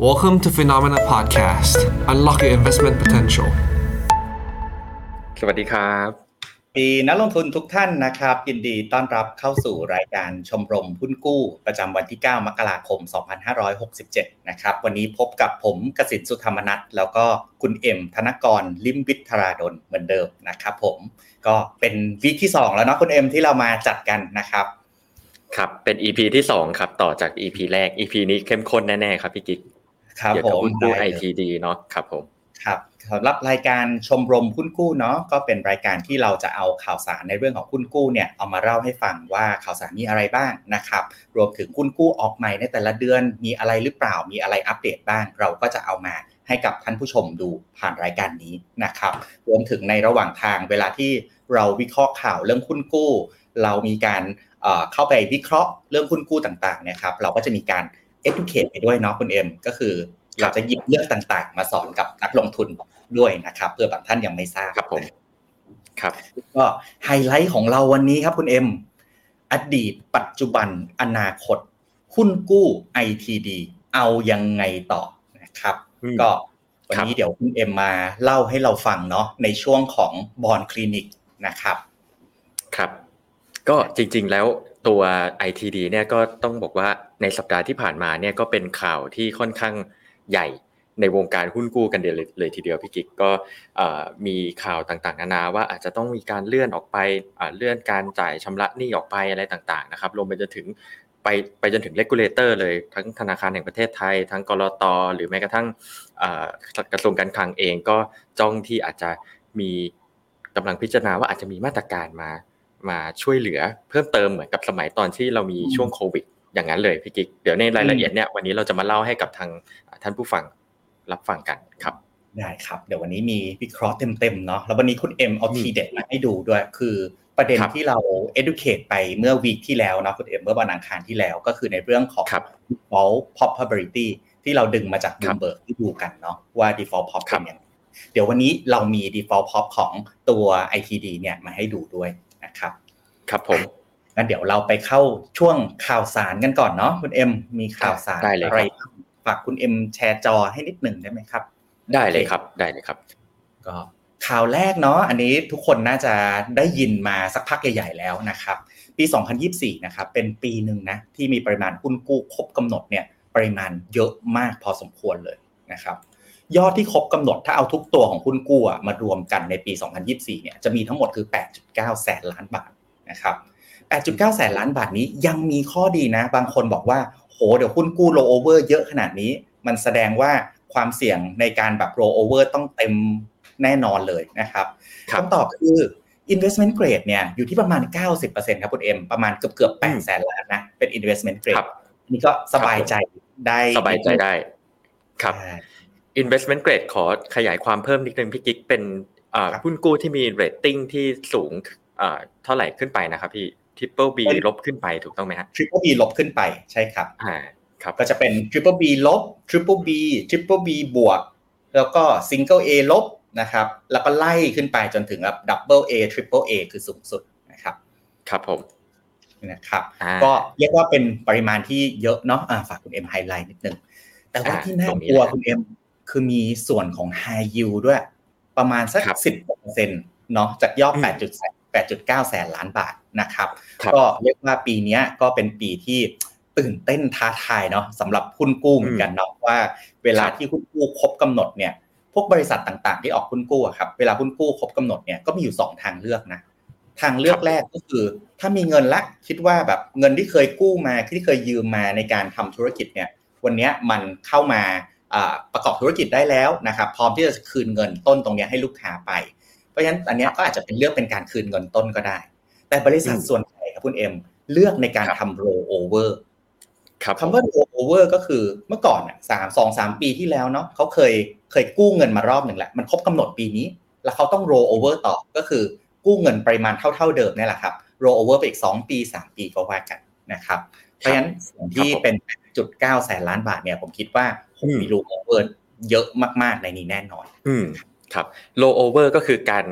Welcome to Phenomena Podcast. Unlock your investment potential. สวัสดีครับปีนักลงทุนทุกท่านนะครับ ยินดีต้อนรับเข้าสู่รายการชมรมหุ้นกู้ ประจำวันที่ 9 มกราคม 2567 นะครับ วันนี้พบกับผมกสินสุธรรมนัทแล้วก็คุณเอ็มธนกร ลิมวิทธราดลเหมือนเดิมนะครับผมก็เป็นวีคที่ 2 แล้วเนาะคุณเอ็มที่เรามาจัดกันนะครับครับเป็น EP ที่ 2 ครับ ต่อจาก EP แรก EP นี้เข้มข้นแน่ ๆ ครับพี่กิ๊กครับ เกี่ยวผกับมหุ้นกู้ได้เลย ITD เนาะครับผมครับสำหรับรายการชมรมหุ้นกู้เนาะก็เป็นรายการที่เราจะเอาข่าวสารในเรื่องของหุ้นกู้เนี่ยเอามาเล่าให้ฟังว่าข่าวสารมีอะไรบ้างนะครับ รวมถึงหุ้นกู้ออกใหม่ในแต่ละเดือนมีอะไรหรือเปล่ามีอะไรอัปเดตบ้าง เราก็จะเอามาให้กับท่านผู้ชมดูผ่านรายการนี้นะครับ รวมถึงในระหว่างทางเวลาที่เราวิเคราะห์ข่าวเรื่องหุ้นกู้ เรามีการเอ่อเข้าไปวิเคราะห์เรื่องหุ้นกู้ต่างๆเนี่ยครับ เราก็จะมีการ educate ไปด้วยเนาะคุณเอ็มก็คือเราจะหยิบเรื่องต่างๆ มาสอนกับนักลงทุนด้วยนะครับ เพื่อบางท่านยังไม่ทราบครับผมครับ ก็ไฮไลท์ของเราวันนี้ครับคุณเอ็มอดีต ปัจจุบันอนาคต หุ้นกู้ ITD เอายังไงต่อนะครับอืมก็วันครับนี้เดี๋ยวคุณเอ็มมาเล่าให้เราฟังเนาะในช่วงของ bond clinic นะครับ ครับ ก็จริงๆแล้ว ตัว ITD เนี่ยก็ต้องบอกว่าในสัปดาห์ที่ผ่านมาเนี่ยก็เป็นข่าวที่ค่อนข้างใหญ่ในวงการหุ้นกู้กันเลยเลยทีเดียวพี่กิ๊กก็มีข่าวต่างๆนานาว่าอาจจะต้องมีการเลื่อนออกไปเลื่อนการจ่ายชำระหนี้ออกไปอะไรต่างๆนะครับรวมไปจนถึงไปไปจนถึง regulator เลยทั้งธนาคารแห่งประเทศไทย ทั้งก.ล.ต.หรือแม้กระทั่งกระทรวงการคลังเองก็จ้องที่อาจจะมีกำลังพิจารณาว่าอาจจะมีมาตรการมา มาช่วยเหลือเพิ่มเติมเหมือนกับสมัยตอนที่เรามีอืมช่วงโควิด อย่างนั้นเลยพี่กิ๊กเดี๋ยวในรายละเอียดเนี่ยวันนี้เราจะมาเล่าให้กับทางท่านผู้ฟังรับฟังกันครับได้ครับ เดี๋ยววันนี้มีวิเคราะห์เต็มๆเนาะแล้ววันนี้คุณเอ็มเอาอืมทีเด็ดมาให้ดูด้วย คือประเด็นครับที่เรา educate ไปเมื่อวีคที่แล้วเนาะคุณเอ็มเมื่อวันอังคารที่แล้วก็คือในเรื่องของครับ default probability ที่เราดึงมาจากครับ Bloomberg ที่ดูกันเนาะว่า default pop ครัเป็บนยังไงเดี๋ยววันนี้เรามี default pop ของตัว ITD เนี่ยมาให้ดูด้วย นะครับ ครับผมงั้นเดี๋ยวเราไปเข้าช่วงข่าวสารกันก่อนเนาะคุณเอ็มมีข่าวสารได้เลยอะไรครับฝากคุณเอ็มแชร์จอให้นิดหนึ่งได้ไหมครับ ได้เลยครับได้เลยครับ ก็ข่าวแรกเนาะอันนี้ทุกคนน่าจะได้ยินมาสักพักใหญ่ๆแล้วนะครับ ปี 2024 นะครับ เป็นปีหนึ่งนะที่มีปริมาณหุ้นกู้ครบกำหนดเนี่ยปริมาณเยอะมากพอสมควรเลยนะครับ ยอดที่ครบกำหนดถ้าเอาทุกตัวของหุ้นกู้อะมารวมกันในปี 2024 เนี่ยจะมีทั้งหมดคือ 8.9 แสนล้านบาทนะครับ 8.9 แสนล้านบาทนี้ยังมีข้อดีนะ บางคนบอกว่า โห เดี๋ยวหุ้นกู้ roll over เยอะขนาดนี้ มันแสดงว่าความเสี่ยงในการแบบ roll over ต้องเต็มแน่นอนเลยนะครับครับคำตอบคือ investment grade เนี่ยอยู่ที่ประมาณ 90%ครับคุณเอ็มประมาณเกือบเกือบอืม8แสนล้านนะเป็น investment ครั grade บนี่ก็สบายใจได้สบายใจได้ ครับใช่ investment grade ขอขยายความเพิ่มนิดนึงพี่กิ๊กเป็นอ่าครับหุ้นกู้ที่มี rating ที่สูงอ่าเท่าไหร่ขึ้นไปนะครับพี่ triple B ลบขึ้นไปถูกต้องไหมฮะ triple B ลบขึ้นไปใช่ครับอ่าครับก็จะเป็น triple B ลบ triple B triple B บวก แล้วก็ single A ลบนะครับแล้วก็ไล่ขึ้นไปจนถึงแบบ double A triple A คือสูงสุดนะครับครับผมนะครับอ่าก็เรียกว่าเป็นปริมาณที่เยอะเนาะอ่าฝากคุณเอ็มไฮไลท์นิดนึงแต่ว่าอ่าที่น่าตรงนี้กลัวแหละคุณเอ็ม คือมีส่วนของ high yield ด้วย ประมาณสักครับสิบเปอร์เซ็นต์เนาะจากยอดอืม8 8.9 แสนล้านบาทนะครับครับก็เรียกว่าปีเนี้ยก็เป็นปีที่ตื่นเต้นท้าทายเนาะสำหรับหุ้นกู้เหมือนกันเนาะว่า เวลาครับที่หุ้นกู้ครบกำหนดเนี่ยพวกบริษัทต่างๆ ที่ออกหุ้นกู้อะครับเวลาหุ้นกู้ครบกำหนดเนี่ยก็มีอยู่สองทางเลือกนะทางเลือกแรกก็คือ ถ้ามีเงินละคิดว่าแบบเงินที่เคยกู้มาที่เคยยืมมาในการทำธุรกิจเนี่ยวันเนี้ยมันเข้ามาอ่า ประกอบธุรกิจได้แล้วนะครับ พร้อมที่จะคืนเงินต้นตรงเนี้ยให้ลูกค้าไป เพราะฉะนั้นอันเนี้ยก็อาจจะเป็นเลือกเป็นการคืนเงินต้นก็ได้ แต่บริษัทอืมส่วนใหญ่ครับคุณเอ็มเลือกในการครับทำ roll over ครับคำว่า roll over ก็คือเมื่อก่อนอะสามสองสามปีที่แล้วเนาะเขาเคยเคยกู้เงินมารอบหนึ่งแหละมันครบกำหนดปีนี้ แล้วเขาต้อง roll over ต่อก็คือกู้เงินปริมาณเท่า ๆเดิมเนี่ยแหละครับ roll over ไปอีก 2 ปี 3 ปีก็ว่ากันนะครับเพ ราะฉะนั้นส่วนที่เป็น8.9แสนล้านบาทเนี่ยผมคิดว่าโหอืมมี roll over เยอะมากๆในนี้แน่นอน อืมครับ low over ก็คือการ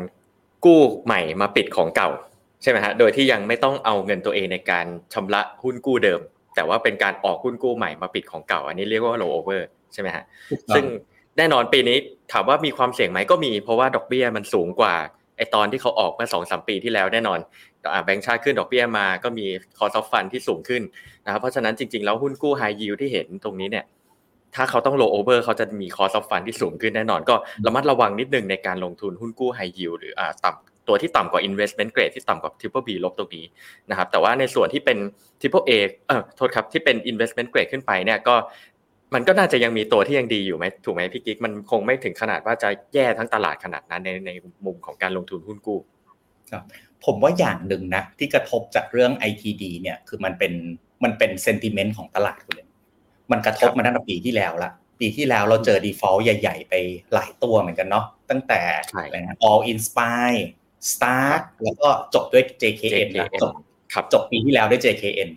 กู้ใหม่มาปิดของเก่าใช่ไหมฮะโดยที่ยังไม่ต้องเอาเงินตัวเองในการชำระหุ้นกู้เดิม แต่ว่าเป็นการออกหุ้นกู้ใหม่มาปิดของเก่า อันนี้เรียกว่า low over ใช่ไหมฮะซึ่งแน่นอนปีนี้ถามว่ามีความเสี่ยงไหมก็มีเพราะว่าดอกเบี้ยมันสูงกว่าไอ ตอนที่เขาออกเมื่อสองสามปีที่แล้วแน่นอนแบงก์ชาติขึ้นดอกเบี้ยมาก็มี cost fund ที่สูงขึ้นนะครับเพราะฉะนั้นจริงๆ แล้วหุ้นกู้ไฮยิวที่เห็นตรงนี้เนี่ยถ้าเขาต้องโลโอเวอร์เขาจะมี cost fund ที่สูงขึ้นแน่นอน ก็ระมัดระวังนิดนึงในการลงทุนหุ้นกู้ไฮยิวหรืออ่าต่ำตัวที่ต่ำกว่า investment grade ที่ต่ำกว่า triple B ลบตรงนี้นะครับแต่ว่าในส่วนที่เป็น triple A เออโทษครับที่เป็น investment grade ขึ้นไปเนี่ยก็ มันก็น่าจะยังมีตัวที่ยังดีอยู่ไหมถูกไหมพี่กิ๊กมันคงไม่ถึงขนาดว่าจะแย่ทั้งตลาดขนาดนั้นในในมุมของการลงทุนหุ้นกู้ครับผมว่าอย่างหนึ่งนะที่กระทบจากเรื่อง ITD เนี่ยคือมันเป็นมันเป็นเซนติเมนต์ของตลาดคุณเลยมันกระทบมาตั้งแต่ปีที่แล้วละปีที่แล้วเราเจอ default ใหญ่ ๆ ไปหลายตัวเหมือนกันเนาะตั้งแต่อะไรนะ All Inspire Start แล้วก็จบด้วย JKN นะจบจบปีที่แล้วด้วย JKN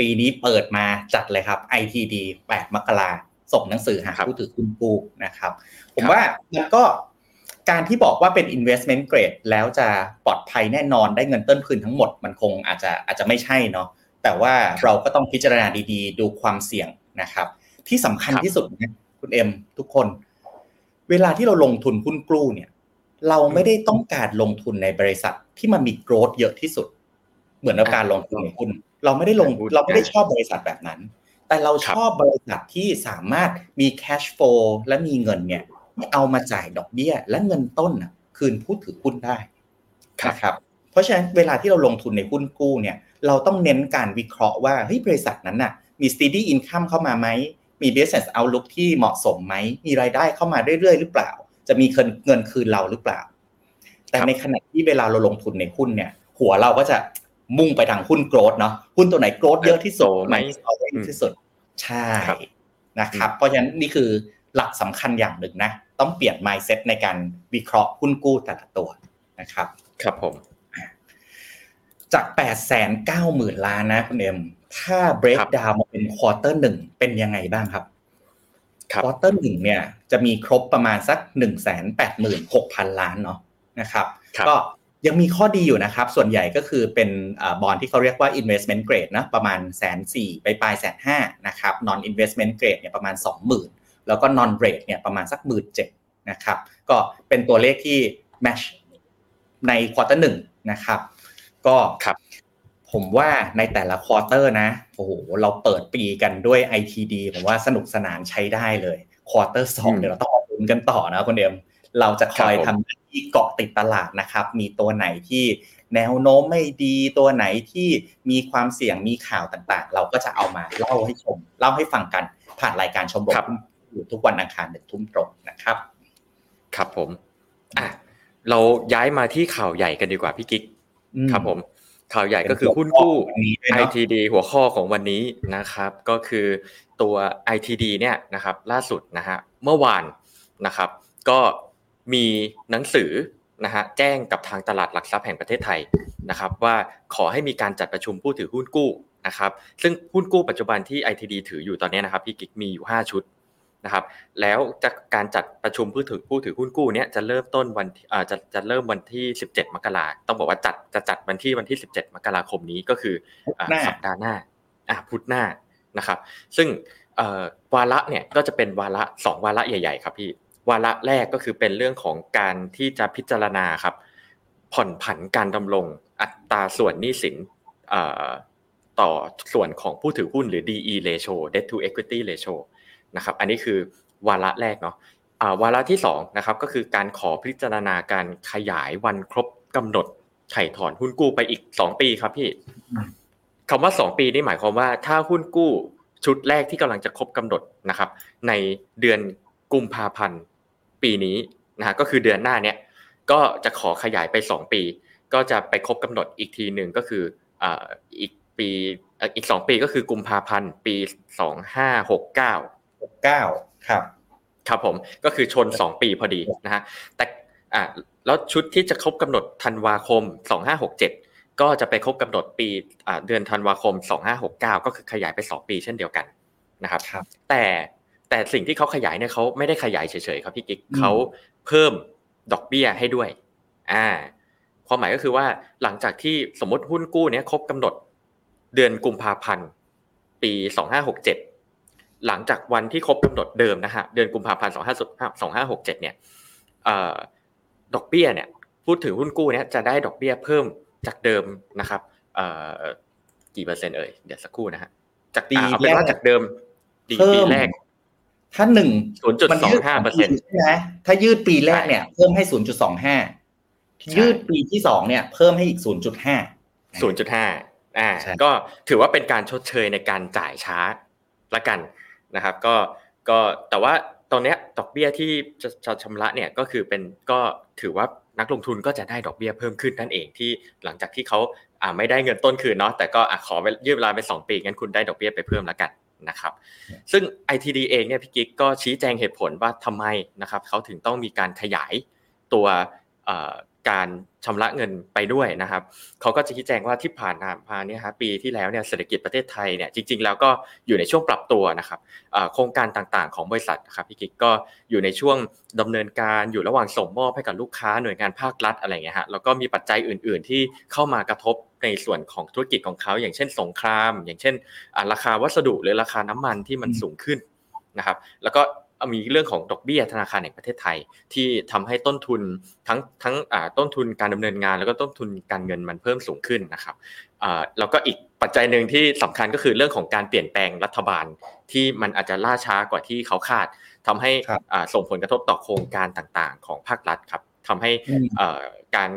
ปีนี้เปิดมาจัดเลยครับ ITD 8 มกราส่งหนังสือหาผู้ถือหุ้นกู้นะครับ ผมว่ามันก็การที่บอกว่าเป็น investment grade แล้วจะปลอดภัยแน่นอนได้เงินต้นคืนทั้งหมดมันคงอาจจะอาจจะไม่ใช่เนาะแต่ว่าเราก็ต้องพิจารณาดีๆ ดูความเสี่ยงนะครับ ที่สำคัญที่สุดนะคุณเอ็มทุกคน เวลาที่เราลงทุนหุ้นกู้เนี่ย เราไม่ได้ต้องการลงทุนในบริษัทที่มันมีโกรธเยอะที่สุด เหมือนกับการลงทุนในหุ้น เราไม่ได้ลงเราไม่ได้ชอบบริษัทแบบนั้น แต่เราชอบบริษัทที่สามารถมี cash flow และมีเงินเนี่ยเอามาจ่ายดอกเบี้ย และเงินต้นคืนผู้ถือหุ้นได้นะครับเพราะฉะนั้นเวลาที่เราลงทุนในหุ้นกู้เนี่ยเราต้องเน้นการวิเคราะห์ว่าเฮ้ยบริษัทนั้นน่ะมี steady income เข้ามาไหมมี business outlook ที่เหมาะสมไหม มีรายได้เข้ามาเรื่อยๆ หรือเปล่า จะมีเงินคืนเราหรือเปล่า แต่ในขณะที่เวลาเราลงทุนในหุ้นเนี่ย หัวเราก็จะ มุ่งไปทางหุ้นโกรดเนาะหุ้นตัวไหนโกรดเยอะที่สุดไหมที่สุดใช่นะครับ เพราะฉะนั้นนี่คือหลักสำคัญอย่างหนึ่งนะ ต้องเปลี่ยน mindset ในการวิเคราะห์หุ้นกู้แต่ละตัวนะครับ ครับผม จาก8ปดแสนเก้าหมื่นล้านนะคุณเอ็มถ้า break down มาเป็น quarter หนึ่งเป็นยังไงบ้างครับ quarter หนึ่งเนี่ยจะมีครบประมาณสักหนึ่งแสนแปดหมื่นหกพันล้านเนาะนะครับ ก็ ยังมีข้อดีอยู่นะครับ ส่วนใหญ่ก็คือเป็นบอลที่เขาเรียกว่า investment grade นะประมาณแสนสี่ไปปลายแสนห้านะครับ non investment grade เนี่ยประมาณสองหมื่นแล้วก็ non rate เนี่ยประมาณสักหมื่นเจ็ดนะครับ ก็เป็นตัวเลขที่ match ใน quarter หนึ่งนะครับ ก็ครับผมว่าในแต่ละ quarter นะโอ้โหเราเปิดปีกันด้วย ITD ผมว่าสนุกสนานใช้ได้เลย quarter สองเดี๋ยวเราต้องลุ้นกันต่อนะคุณเอ็ม เราจะคอยทำที่เกาะติดตลาดนะครับ มีตัวไหนที่แนวโน้มไม่ดีตัวไหนที่มีความเสี่ยงมีข่าวต่างๆ เราก็จะเอามาเล่าให้ชม เล่าให้ฟังกันผ่านรายการชมรมอยู่ทุกวันอังคารหนึ่งทุ่มตรงนะครับ ครับผมอะเราย้ายมาที่ข่าวใหญ่กันดีกว่าพี่กิ๊กครับผม ข่าวใหญ่ก็คือหุ้นกู้ ITD หัวข้อของวันนี้นะครับ ก็คือตัว ITD เนี่ยนะครับ ล่าสุดนะฮะเมื่อวานนะครับ ก็ มีหนังสือนะฮะแจ้งกับทางตลาดหลักทรัพย์แห่งประเทศไทยนะครับว่าขอให้มีการจัดประชุมผู้ถือหุ้นกู้นะครับซึ่งหุ้นกู้ปัจจุบันที่ ITD ถืออยู่ตอนนี้นะครับพี่กิ๊กมีอยู่ 5 ชุดนะครับแล้วจากการจัดประชุมผู้ถือผู้ถือหุ้นกู้เนี้ยจะเริ่มต้นวันอ่าจะจะเริ่มวันที่ 17 มกราต้องบอกว่าจัดจะจัดวันที่วันที่ 17 มกราคมนี้ก็คือสัปดาห์หน้าอ่าพุธหน้านะครับ ซึ่งวาระเนี่ยก็จะเป็นวาระ 2 วาระใหญ่ ๆ ครับพี่ วาระแรกก็คือเป็นเรื่องของการที่จะพิจารณาครับ ผ่อนผันการดำรงอัตราส่วนหนี้สินต่อส่วนของผู้ถือหุ้นหรือ DE ratio debt to equity ratio นะครับ อันนี้คือวาระแรกเนาะวาระที่2นะครับก็คือการขอพิจารณาการขยายวันครบกำหนดไถ่ถอนหุ้นกู้ไปอีก 2 ปีครับพี่คำว่า 2 ปีนี่หมายความว่าถ้าหุ้นกู้ชุดแรกที่กำลังจะครบกำหนดนะครับ ในเดือนกุมภาพันธ์ ปีนี้นะฮะก็คือเดือนหน้าเนี้ยก็จะขอขยายไป 2 ปี ก็จะไปครบกำหนดอีกทีหนึ่งก็คืออีกปีอีก 2 ปีก็คือกุมภาพันธ์ปี 2569 69ครับครับผมก็คือชน 2 ปีพอดีนะฮะแต่อ่าแล้วชุดที่จะครบกำหนดธันวาคม 2567 ก็จะไปครบกำหนดปีอ่าเดือนธันวาคม 2569 ก็คือขยายไป 2 ปีเช่นเดียวกันนะครับรบแต่ แต่สิ่งที่เขาขยายเนี่ยเขาไม่ได้ขยายเฉยๆครับพี่กิ๊กเขาเพิ่มดอกเบี้ยให้ด้วยอ่าความหมายก็คือว่าหลังจากที่สมมติหุ้นกู้เนี้ยครบกำหนดเดือนกุมภาพันธ์ปี2567หลังจากวันที่ครบกำหนดเดิมนะฮะเดือนกุมภาพันธ์สองห้าสองห้าหกเจ็ดเนี่ยดอกเบี้ยเนี่ยพูดถึงหุ้นกู้เนี่ยจะได้ดอกเบี้ยเพิ่มจากเดิมนะครับกี่เปอร์เซ็นต์เอ่ยเดี๋ยวสักครู่นะฮะจากปีเอาเป็นว่าจากเดิมปีแรก ถ้าหนึ่งศูนย์จุดสองห้าเปอร์เซ็นต์ใช่ไหมถ้ายืดปีแรกเนี่ยเพิ่มให้ศูนย์จุดสองห้ายืดปีที่สองเนี่ยเพิ่มให้อีกศูนย์จุดห้าศูนย์จุดห้าอ่าก็ถือว่าเป็นการชดเชยในการจ่ายช้าละกันนะครับ ก็ก็แต่ว่าตอนเนี้ยดอกเบี้ยที่จะจะชำระเนี่ยก็คือเป็นก็ถือว่านักลงทุนก็จะได้ดอกเบี้ยเพิ่มขึ้นนั่นเองที่หลังจากที่เขาอ่าไม่ได้เงินต้นคืนเนาะแต่ก็อ่าขอยืดเวลาไป 2 ปีงั้นคุณได้ดอกเบี้ยไปเพิ่มแล้วกัน นะครับ ซึ่ง ITD เองเนี่ยพี่กิ๊กก็ชี้แจงเหตุผลว่าทำไมนะครับเขาถึงต้องมีการขยายตัว การชำระเงินไปด้วยนะครับเขาก็จะชี้แจงว่าที่ผ่านมาเนี่ยครับปีที่แล้วเนี่ยเศรษฐกิจประเทศไทยเนี่ยจริง ๆ แล้วก็อยู่ในช่วงปรับตัวนะครับโครงการต่างๆ ของบริษัทครับพี่กิ๊กก็อยู่ในช่วงดำเนินการอยู่ระหว่างส่งมอบให้กับลูกค้าหน่วยงานภาครัฐอะไรเงี้ยฮะแล้วก็มีปัจจัยอื่น ๆ ที่เข้ามากระทบในส่วนของธุรกิจของเขาอย่างเช่นสงคราม อย่างเช่นราคาวัสดุหรือราคาน้ำมันที่มันสูงขึ้นนะครับ แล้วก็ มีเรื่องของดอกเบี้ยธนาคารแห่งประเทศไทย ที่ทำให้ต้นทุนทั้งทั้งต้นทุนการดำเนินงาน แล้วก็ต้นทุนการเงินมันเพิ่มสูงขึ้นนะครับแล้วก็อีกปัจจัยหนึ่งที่สำคัญก็คือเรื่องของการเปลี่ยนแปลงรัฐบาลที่มันอาจจะล่าช้ากว่าที่เขาคาดทำให้ส่งผลกระทบต่อโครงการต่างๆ ของภาครัฐครับทำให้การ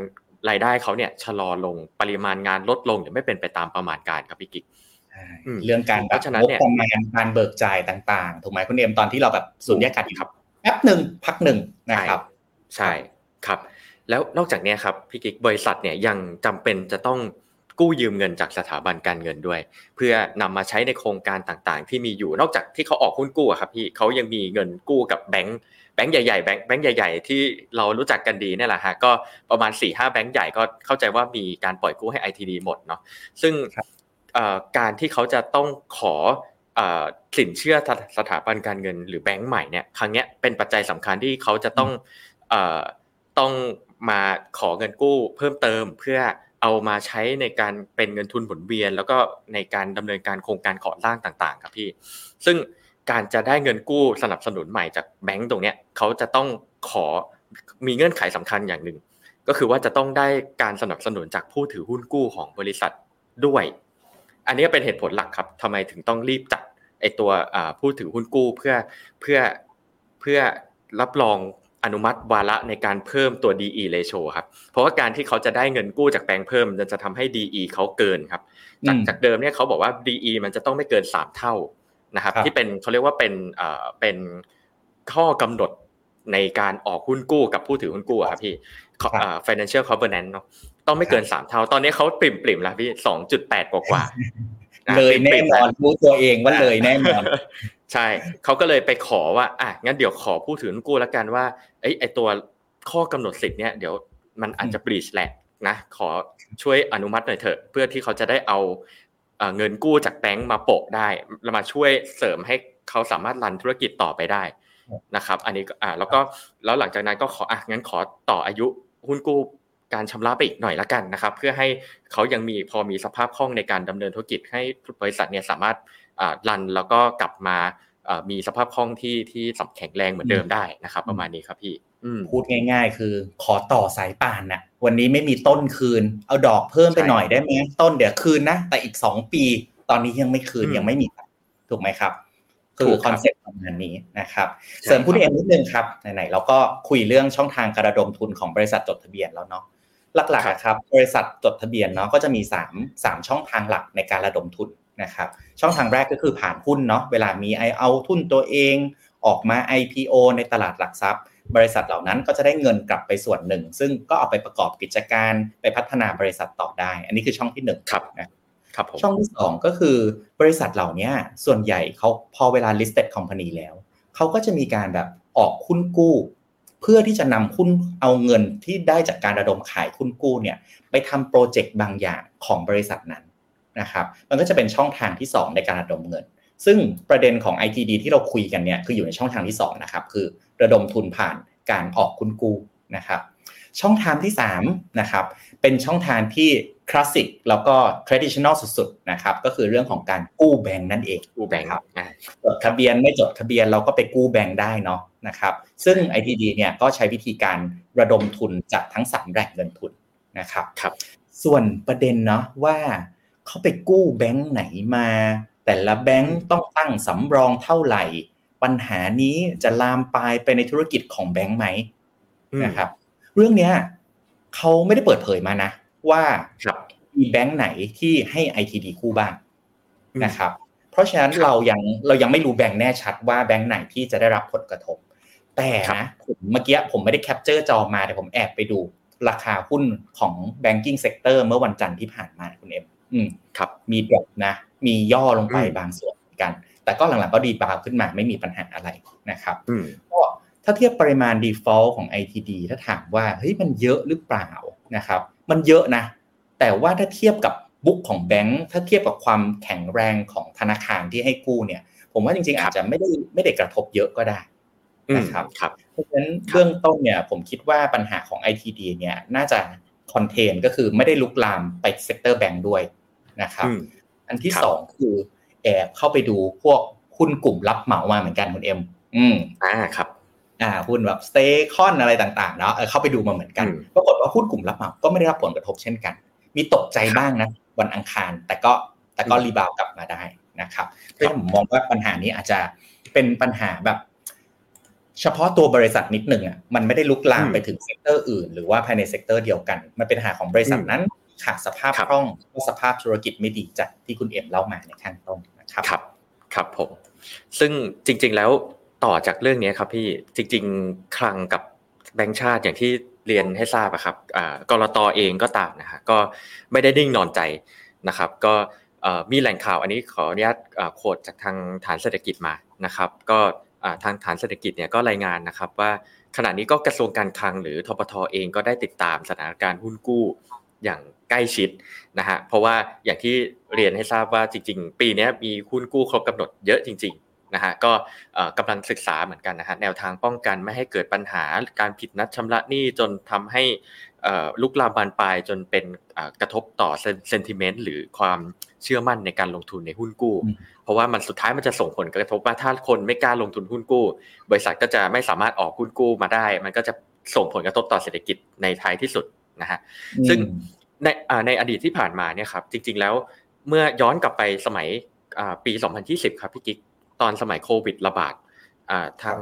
รายได้เขาเนี่ยชะลอลงปริมาณงานลดลงหรือไม่เป็นไปตามประมาณการครับพี่กิ๊ก เรื่องการแบบงบประมาณการเบิกจ่ายต่างๆ ถูกไหมคุณเอ็มตอนที่เราแบบสูญญากาศครับแป๊บหนึ่งพักหนึ่งนะครับ ใช่ครับ แล้วนอกจากนี้ครับพี่กิ๊กบริษัทเนี่ยยังจำเป็นจะต้องกู้ยืมเงินจากสถาบันการเงินด้วย เพื่อนำมาใช้ในโครงการต่างๆ ที่มีอยู่นอกจากที่เขาออกหุ้นกู้ครับพี่เขายังมีเงินกู้กับแบงก์แบงก์ใหญ่ๆแบงก์แบงก์ใหญ่ ๆ ที่เรารู้จักกันดีนี่แหละฮะก็ประมาณ4ี่ห้าแบงก์ใหญ่ก็เข้าใจว่ามีการปล่อยกู้ให้ ITD หมดเนาะซึ่ง การที่เขาจะต้องขอสินเชื่อสถาบันการเงินหรือแบงก์ใหม่เนี่ยครั้งนี้เป็นปัจจัยสำคัญที่เขาจะต้องต้องมาขอเงินกู้เพิ่มเติมเพื่อเอามาใช้ในการเป็นเงินทุนหมุนเวียน แล้วก็ในการดำเนินการโครงการก่อสร้างต่างๆครับพี่ ซึ่งการจะได้เงินกู้สนับสนุนใหม่จากแบงก์ตรงนี้เขาจะต้องขอมีเงื่อนไขสำคัญอย่างหนึ่ง ก็คือว่าจะต้องได้การสนับสนุนจากผู้ถือหุ้นกู้ของบริษัทด้วย อันนี้เป็นเหตุผลหลักครับทำไมถึงต้องรีบจัดไอตัวผู้ถือหุ้นกู้เพื่อเพื่อเพื่อรับรองอนุมัติวาระในการเพิ่มตัว DE ratio ครับ เพราะว่าการที่เขาจะได้เงินกู้จากแบงค์เพิ่มมันจะทำให้ DE เขาเกินครับ จากจากเดิมเนี่ยเขาบอกว่า DE มันจะต้องไม่เกินสามเท่านะครับที่เป็นเขาเรียกว่าเป็นเอ่อเป็นข้อกำหนดในการออกหุ้นกู้กับผู้ถือหุ้นกู้ครับพี่ financial covenant เนาะ ต้องไม่เกินสามเท่า ตอนนี้เขาปริ่มปริ่มแล้วพี่สองจุดแปดกว่าเลยแน่นอนรู้ตัวเองว่าเลยแน่นอน ใช่เขาก็เลยไปขอว่าอะงั้นเดี๋ยวขอผู้ถือกู้แล้วกันว่าไอ้ไอตัวข้อกำหนดสิทธิ์เนี่ยเดี๋ยวมันอาจจะบลีชแหละนะขอช่วยอนุมัติหน่อยเถอะ เพื่อที่เขาจะได้เอาเงินกู้จากแบงก์มาโปะได้แล้วมาช่วยเสริมให้เขาสามารถรันธุรกิจต่อไปได้นะครับ อันนี้อ่าแล้วก็แล้วหลังจากนั้นก็ขออะงั้นขอต่ออายุหุ้นกู้ การชำระไปอีกหน่อยละกันนะครับ เพื่อให้เขายังมีพอมีสภาพคล่องในการดำเนินธุรกิจให้บริษัทเนี่ยสามารถรันแล้วก็กลับมามีสภาพคล่องที่ที่สับแข็งแรงเหมือนเดิมได้นะครับ ประมาณนี้ครับพี่พูดง่าย ๆ คือ ขอต่อสายป่านนะวันนี้ไม่มีต้นคืน เอาดอกเพิ่มไปหน่อยได้ไหมต้นเดี๋ยวคืนนะแต่อีกสองปี ตอนนี้ยังไม่คืนยังไม่มีถูกไหมครับ คือ concept ประมาณนี้นะครับ เสริมพูดเองนิดนึงครับไหนๆเราก็คุยเรื่องช่องทางการระดมทุนของบริษัทจดทะเบียนแล้วเนาะ หลักๆครับบริษัทจดทะเบียนเนาะก็จะมี3 3ช่องทางหลักในการระดมทุนนะครับช่องทางแรกก็คือผ่านหุ้นเนาะเวลามีไอเอาทุนตัวเองออกมา IPO ในตลาดหลักทรัพย์ บริษัทเหล่านั้นก็จะได้เงินกลับไปส่วนหนึ่ง ซึ่งก็เอาไปประกอบกิจการไปพัฒนาบริษัทต่อได้ อันนี้คือช่องที่1ครับนะครับช่องที่ 2 ก็คือบริษัทเหล่านี้ส่วนใหญ่เขาพอเวลา listed company แล้วเขาก็จะมีการแบบออกหุ้นกู้ เพื่อที่จะนำหุ้นเอาเงินที่ได้จากการระดมขายหุ้นกู้เนี่ยไปทำโปรเจกต์บางอย่างของบริษัทนั้นนะครับมันก็จะเป็นช่องทางที่ 2 ในการระดมเงิน ซึ่งประเด็นของ ITD ที่เราคุยกันเนี่ยคืออยู่ในช่องทางที่2นะครับคือระดมทุนผ่านการออกคุณกู้นะครับ ช่องทางที่3นะครับเป็นช่องทางที่คลาสสิกแล้วก็ traditional สุดๆนะครับก็คือเรื่องของการกู้แบงค์นั่นเองกู้แบงค์ครับจดทะเบียนไม่จดทะเบียนเราก็ไปกู้แบงค์ได้เนาะนะครับซึ่ง ITD เนี่ยก็ใช้วิธีการระดมทุนจากทั้ง 3แหล่งเงินทุนนะครับครับส่วนประเด็นเนาะว่าเขาไปกู้แบงค์ไหนมา แต่ละแบงค์ต้องตั้งสำรองเท่าไหร่ ปัญหานี้จะลามปลายไปในธุรกิจของแบงค์ไหมนะครับ เรื่องเนี้ยเขาไม่ได้เปิดเผยมานะ ว่ามีแบงค์ไหนที่ให้ ITD คู่บ้างนะครับ เพราะฉะนั้นเรายังเรายังไม่รู้แบงค์แน่ชัดว่าแบงค์ไหนที่จะได้รับผลกระทบ แต่นะผมเมื่อกี้ผมไม่ได้ capture จอมาแต่ผมแอบไปดูราคาหุ้นของ banking sector เมื่อวันจันทร์ที่ผ่านมาคุณเอ็มอืมครับ มี drop นะ มีย่อลงไปบางส่วนกัน แต่ก็หลังๆก็ดีบาวขึ้นมาไม่มีปัญหาอะไรนะครับก็ ถ้าเทียบปริมาณ default ของ ITD ถ้าถามว่าเฮ้ยมันเยอะหรือเปล่านะครับ มันเยอะนะ แต่ว่าถ้าเทียบกับ book ของแบงค์ถ้าเทียบกับความแข็งแรงของธนาคารที่ให้กู้เนี่ย ผมว่าจริงๆ อาจจะไม่ได้ไม่ได้กระทบเยอะก็ได้นะครับเพราะฉะนั้นเบื้องต้นเนี่ยผมคิดว่าปัญหาของ ITD เนี่ยน่าจะ contain ก็คือไม่ได้ลุกลามไป sector แบงค์ด้วยนะครับ อันที่สองคือแอบเข้าไปดูพวกหุ้นกลุ่มรับเหมามาเหมือนกันคุณเอ็ม อืมอ่าครับ อ่าหุ้นแบบสเตคอนอะไรต่างๆเนาะเข้าไปดูมาเหมือนกันปรากฏว่าหุ้นกลุ่มรับเหมาก็ไม่ได้รับผลกระทบเช่นกัน มีตกใจบ้างนะวันอังคารแต่ก็แต่ก็ rebound กลับมาได้นะครับเพราะผมมองว่าปัญหานี้อาจจะเป็นปัญหาแบบ เฉพาะตัวบริษัทนิดหนึ่งอะมันไม่ได้ลุกลามไปถึง sector อื่น หรือว่าภายใน sector เดียวกัน มันเป็นปัญหาของบริษัทนั้นขาดสภาพคล่องสภาพธุรกิจไม่ดีจากที่คุณเอ็มเล่ามาในข้างต้นนะครับครับ ครับผมซึ่งจริง ๆ แล้ว ต่อจากเรื่องนี้ครับพี่จริง ๆ คลังกับแบงค์ชาติอย่างที่เรียนให้ทราบอะครับกลต.เองก็ตามนะฮะก็ไม่ได้ดิ่งนอนใจนะครับ ก็มีแหล่งข่าวอันนี้ขออนุญาตโคดจากทางฐานเศรษฐกิจมานะครับ ก็ทางฐานเศรษฐกิจเนี่ยก็รายงานนะครับ ว่าขณะนี้ก็กระทรวงการคลังหรือทบทเองก็ได้ติดตามสถานการณ์หุ้นกู้อย่างใกล้ชิดนะฮะเพราะว่าอย่างที่เรียนให้ทราบว่าจริง ๆ ปีนี้มีหุ้นกู้ครบกำหนดเยอะจริง ๆ นะฮะก็กำลังศึกษาเหมือนกันนะฮะแนวทางป้องกันไม่ให้เกิดปัญหาการผิดนัดชำระหนี้จนทำให้ลุกลามบานปลายจนเป็นกระทบต่อเซนติเมนต์หรือความเชื่อมั่นในการลงทุนในหุ้นกู้ เพราะว่ามันสุดท้ายมันจะส่งผลกระทบว่าถ้าคนไม่กล้าลงทุนหุ้นกู้ บริษัทก็จะไม่สามารถออกหุ้นกู้มาได้ มันก็จะส่งผลกระทบต่อเศรษฐกิจในท้ายที่สุดนะฮะซึ่งในในอดีตที่ผ่านมาเนี่ยครับจริง ๆ แล้วเมื่อย้อนกลับไปสมัยปี 2020 ครับพี่กิ๊ก ตอนสมัยโควิดระบาดทาง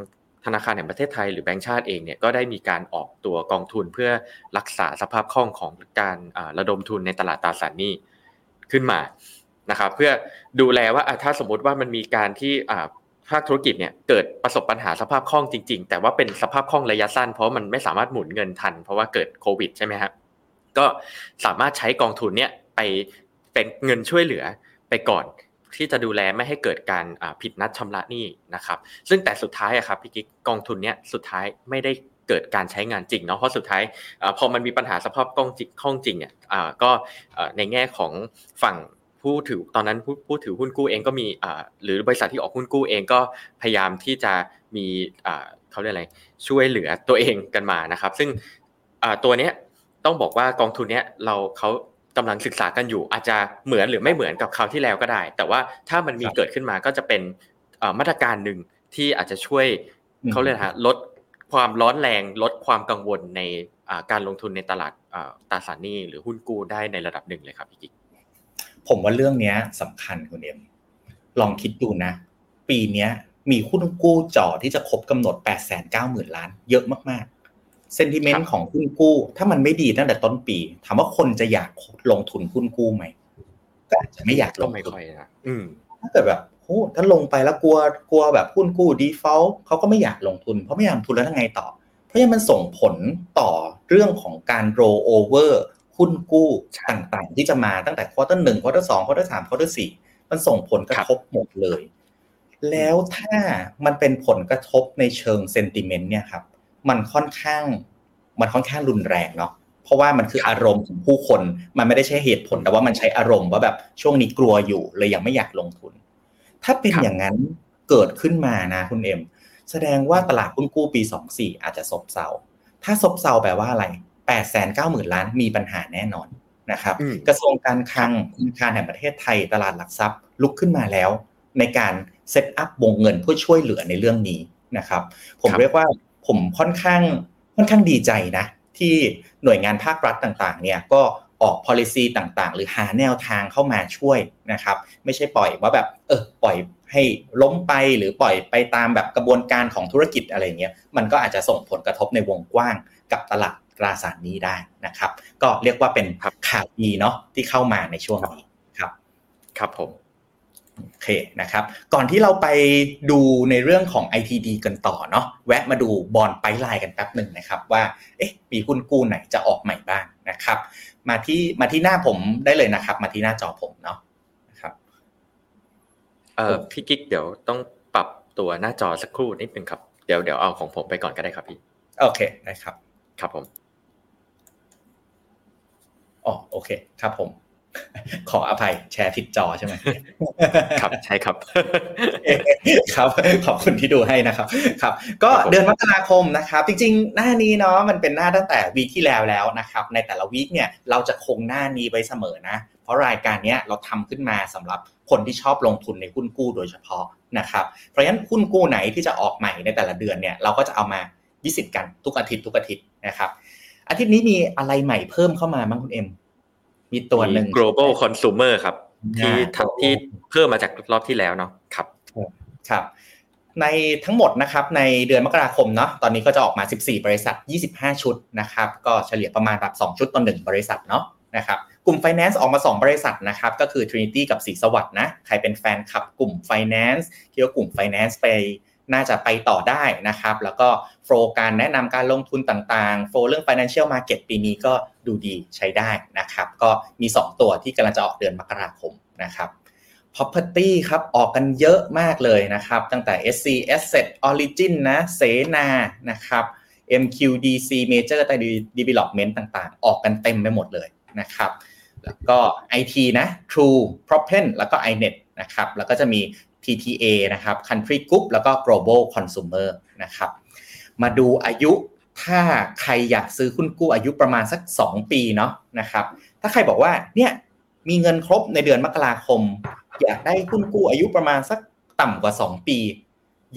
ธนาคารแห่งประเทศไทยหรือแบงก์ชาติเองเนี่ยก็ได้มีการออกตัวกองทุนเพื่อรักษาสภาพคล่องของการระดมทุนในตลาดตราสารหนี้ขึ้นมานะครับเพื่อดูแลว่าถ้าสมมติว่ามันมีการที่ภาคธุรกิจเนี่ยเกิดประสบปัญหาสภาพคล่องจริง ๆ แต่ว่าเป็นสภาพคล่องระยะสั้น เพราะมันไม่สามารถหมุนเงินทัน เพราะว่าเกิดโควิดใช่ไหมครับก็สามารถใช้กองทุนเนี่ยไปเป็นเงินช่วยเหลือไปก่อน ที่จะดูแลไม่ให้เกิดการผิดนัดชำระหนี้นะครับ ซึ่งแต่สุดท้ายอะครับพี่กิ๊กกองทุนเนี้ยสุดท้ายไม่ได้เกิดการใช้งานจริงเนาะเพราะสุดท้ายพอมันมีปัญหาสภาพคล่องจริงคล่องจริงเนี่ยก็ในแง่ของฝั่งผู้ถือตอนนั้นผู้ผู้ถือหุ้นกู้เองก็มีหรือบริษัทที่ออกหุ้นกู้เองก็พยายามที่จะมีเขาเรียกอะไรช่วยเหลือตัวเองกันมานะครับ ซึ่งตัวเนี้ยต้องบอกว่ากองทุนเนี้ยเราเขา กำลังศึกษากันอยู่ อาจจะเหมือนหรือไม่เหมือนกับคราวที่แล้วก็ได้ แต่ว่าถ้ามันมีเกิดขึ้นมาก็จะเป็นมาตรการหนึ่งที่อาจจะช่วยเขาเรียกฮะลดความร้อนแรงลดความกังวลในการลงทุนในตลาดตราสารหนี้หรือหุ้นกู้ได้ในระดับหนึ่งเลยครับพี่กิ๊กผมว่าเรื่องนี้สำคัญคุณเอ็มลองคิดดูนะ ปีนี้มีหุ้นกู้จ่อที่จะครบกำหนด8 9 0 0 0 0ล้าน เยอะมากๆ sentiment ของหุ้นกู้ ถ้ามันไม่ดีตั้งแต่ต้นปี ถามว่าคนจะอยากลงทุนหุ้นกู้ไหมก็อาจจะไม่อยากลงทุนถ้าเกิดแบบโอ้ถ้าลงไปแล้วกลัวกลัวแบบหุ้นกู้ default เขาก็ไม่อยากลงทุน เพราะไม่อยากลงทุนแล้วทำไงต่อ เพราะยังมันส่งผลต่อเรื่องของการโรโอเวอร์หุ้นกู้ต่างๆ ที่จะมาตั้งแต่ quarter หนึ่ง quarter สอง quarter สาม quarter สี่มันส่งผลกระทบหมดเลย แล้วถ้ามันเป็นผลกระทบในเชิงเซนติเมนต์เนี่ยครับ มันค่อนข้าง มันค่อนข้างรุนแรงเนาะเพราะว่ามันคืออารมณ์ของผู้คน มันไม่ได้ใช้เหตุผลแต่ว่ามันใช้อารมณ์ว่าแบบช่วงนี้กลัวอยู่เลยยังไม่อยากลงทุน ถ้าเป็นอย่างนั้นเกิดขึ้นมานะคุณเอ็มแสดงว่าตลาดหุ้นกู้ปี24อาจจะซบเซาถ้าซบเซาแปลว่าอะไรแป8 9 0 0 0 0ล้านมีปัญหาแน่นอนนะครับอืมกระทรวงการคลังธนาคารแห่งประเทศไทยตลาดหลักทรัพย์ลุกขึ้นมาแล้ว ในการเซตอัพวงเงินเพื่อช่วยเหลือในเรื่องนี้นะครับ ผมครับเรียกว่า ผมค่อนข้างค่อนข้างดีใจนะ ที่หน่วยงานภาครัฐต่างๆเนี่ยก็ออก policy ต่างๆ หรือหาแนวทางเข้ามาช่วยนะครับ ไม่ใช่ปล่อยว่าแบบเออปล่อยให้ล้มไปหรือปล่อยไปตามแบบกระบวนการของธุรกิจอะไรเงี้ยมันก็อาจจะส่งผลกระทบในวงกว้างกับตลาดตราสารนี้ได้นะครับ ก็เรียกว่าเป็นข่าวดีเนาะที่เข้ามาในช่วงนี้ครับ ครับผม โอเคนะครับก่อนที่เราไปดูในเรื่องของ ITD กันต่อเนาะแวะมาดูบอลไปไลน์กันแป๊บหนึ่งนะครับว่าเอ๊ะมีหุ้นกู้ไหนจะออกใหม่บ้างนะครับ มาที่มาที่หน้าผมได้เลยนะครับ มาที่หน้าจอผมเนาะนะครับเอ่อพี่กิ๊กเดี๋ยวต้องปรับตัวหน้าจอสักครู่นิดนึงครับเดี๋ยวเดี๋ยวเอาของผมไปก่อนก็ได้ครับพี่โอเคได้ครับ ครับผมอ๋อโอเคครับผม ขออภัยแชร์ผิดจอใช่ไหมครับใช่ครับ ครับ ขอบคุณที่ดูให้นะครับ ครับ ก็ครับผมเดือนมกราคมนะครับ จริงๆ หน้านี้เนาะมันเป็นหน้าตั้งแต่วีคที่แล้วแล้วนะครับ ในแต่ละวีคเนี่ยเราจะคงหน้านี้ไว้เสมอนะ เพราะรายการเนี้ยเราทำขึ้นมาสำหรับคนที่ชอบลงทุนในหุ้นกู้โดยเฉพาะนะครับ เพราะฉะนั้นหุ้นกู้ไหนที่จะออกใหม่ในแต่ละเดือนเนี่ยเราก็จะเอามาวิสิตกันทุกอาทิตย์ทุกอาทิตย์นะครับ อาทิตย์นี้มีอะไรใหม่เพิ่มเข้ามาบ้างคุณเอ็ม มีตัวหนึ่งมี global consumer ครับ ที่อ่าทำที่เพิ่มมาจากรอบที่แล้วเนาะครับครับในทั้งหมดนะครับในเดือนมกราคมเนาะตอนนี้ก็จะออกมา 14 บริษัท 25 ชุดนะครับก็เฉลี่ยประมาณแบบ2ชุดต่อ1บริษัทเนาะนะครับกลุ่ม Finance ออกมา 2 บริษัทนะครับก็คือ Trinity กับสีสวัสด์นะใครเป็นแฟนคลับกลุ่ม Finance คิดว่ากลุ่ม Finance ไป น่าจะไปต่อได้นะครับ แล้วก็โฟลการแนะนำการลงทุนต่างๆ โฟลเรื่อง Financial Market ปีนี้ก็ดูดีใช้ได้นะครับ ก็มี 2 ตัวที่กำลังจะออกเดือนมกราคมนะครับ property ครับออกกันเยอะมากเลยนะครับ ตั้งแต่ SC Asset Origin นะเสนานะครับ MQDC Major Development ต่างๆ ออกกันเต็มไปหมดเลยนะครับ แล้วก็ IT นะ True Propen แล้วก็ iNet นะครับ แล้วก็จะมี TTA นะครับ Country Group แล้วก็ Global Consumer นะครับ มาดูอายุถ้าใครอยากซื้อหุ้นกู้อายุประมาณสัก 2 ปีเนาะนะครับ ถ้าใครบอกว่าเนี่ยมีเงินครบในเดือนมกราคม อยากได้หุ้นกู้อายุประมาณสักต่ำกว่า 2 ปี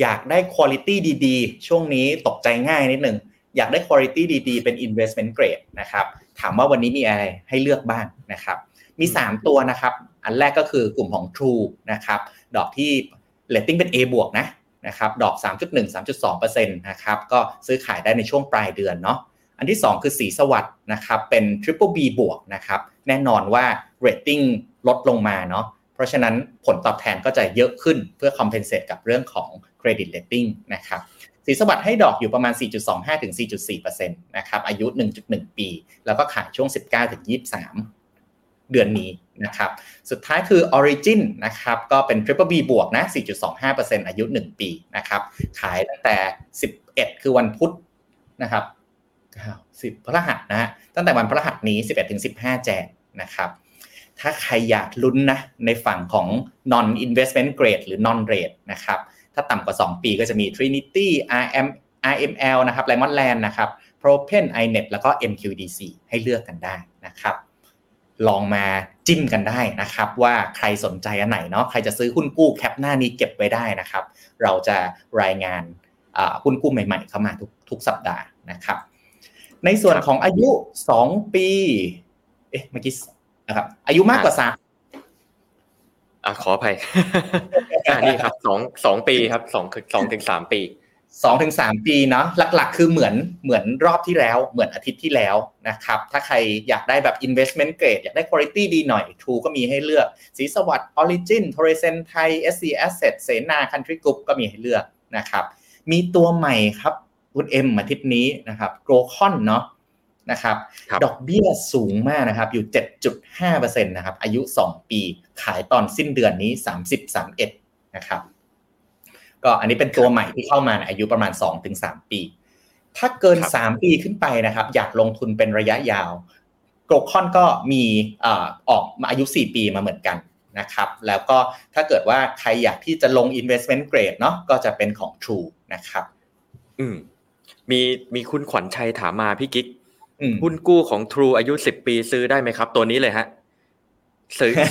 อยากได้คุณ i t y ดีๆ ช่วงนี้ตกใจง่ายนิดนึง อยากได้คุณ i t y ดีๆ เป็น investment grade นะครับ ถามว่าวันนี้มีอะไรให้เลือกบ้างนะครับ มี 3 ตัวนะครับ อันแรกก็คือกลุ่มของ True นะครับ ดอกที่ rating เป็น A บวกนะนะครับดอก 3.1 3.2%นะครับก็ซื้อขายได้ในช่วงปลายเดือนเนาะอันที่ 2 คือสีสวัสด์นะครับเป็น Triple B บวกนะครับแน่นอนว่า rating ลดลงมาเนาะเพราะฉะนั้นผลตอบแทนก็จะเยอะขึ้นเพื่อ compensate กับเรื่องของ credit rating นะครับสีสวัสด์ให้ดอกอยู่ประมาณ 4.25ถึง4.4%นะครับอายุ 1.1 ปี แล้วก็ขายช่วง 19ถึง23 เดือนนี้นะครับ สุดท้ายคือ Origin นะครับ ก็เป็น Triple B บวกนะ 4.25%อายุ 1 ปีนะครับ ขายตั้งแต่ 11 คือวันพุธนะครับ10พฤหัสนะฮะ ตั้งแต่วันพฤหัสนี้ 11ถึง15 แจกนะครับ ถ้าใครอยากลุ้นนะ ในฝั่งของ non investment grade หรือ non rate นะครับ ถ้าต่ำกว่า 2 ปีก็จะมี Trinity RM RML นะครับ Lemon Land นะครับ Propen iNet แล้วก็ MQDC ให้เลือกกันได้นะครับ ลองมาจิ้มกันได้นะครับ ว่าใครสนใจอันไหนเนาะใครจะซื้อหุ้นกู้แคปหน้านี้เก็บไว้ได้นะครับ เราจะรายงานอ่าหุ้นกู้ใหม่ๆ เข้ามาทุกทุกสัปดาห์นะครับ ในส่วนของอายุ 2 ปี เอ๊ะเมื่อกี้นะครับ อายุมากกว่าสามอะขออภัยอ่านี่ครับสองสองปีครับสองสองถึงสามปี สองถึงสามปีเนาะหลักๆ คือเหมือนเหมือนรอบที่แล้วเหมือนอาทิตย์ที่แล้วนะครับ ถ้าใครอยากได้แบบ investment grade อยากได้ quality ดีหน่อย True ก็มีให้เลือกสีสวัสด์ Origin t o r e s e n ไทย SC Asset เสนา Country Group ก็มีให้เลือกนะครับ มีตัวใหม่ครับคุณเอ็มอาทิตย์นี้นะครับ g r o c o n เนาะนะครับครับดอกเบี้ยสูงมากนะครับ อยู่ 7.5%นะครับ อายุ 2 ปีขายตอนสิ้นเดือนนี้ 30-31 นะครับ ก็อันนี้เป็นตัวใหม่ที่เข้ามาในอายุประมาณ 2-3 ปี ถ้าเกินครับ3ปีขึ้นไปนะครับ อยากลงทุนเป็นระยะยาวโกลคอนก็มีเอ่อออกมาอายุ 4 ปีมาเหมือนกันนะครับ แล้วก็ถ้าเกิดว่าใครอยากที่จะลง investment grade เนาะก็จะเป็นของ True นะครับ อืมมีมีคุณขวัญชัยถามมาพี่กิ๊กหุ้นกู้ของ True อายุสิบปีซื้อได้ไหมครับ ตัวนี้เลยฮะ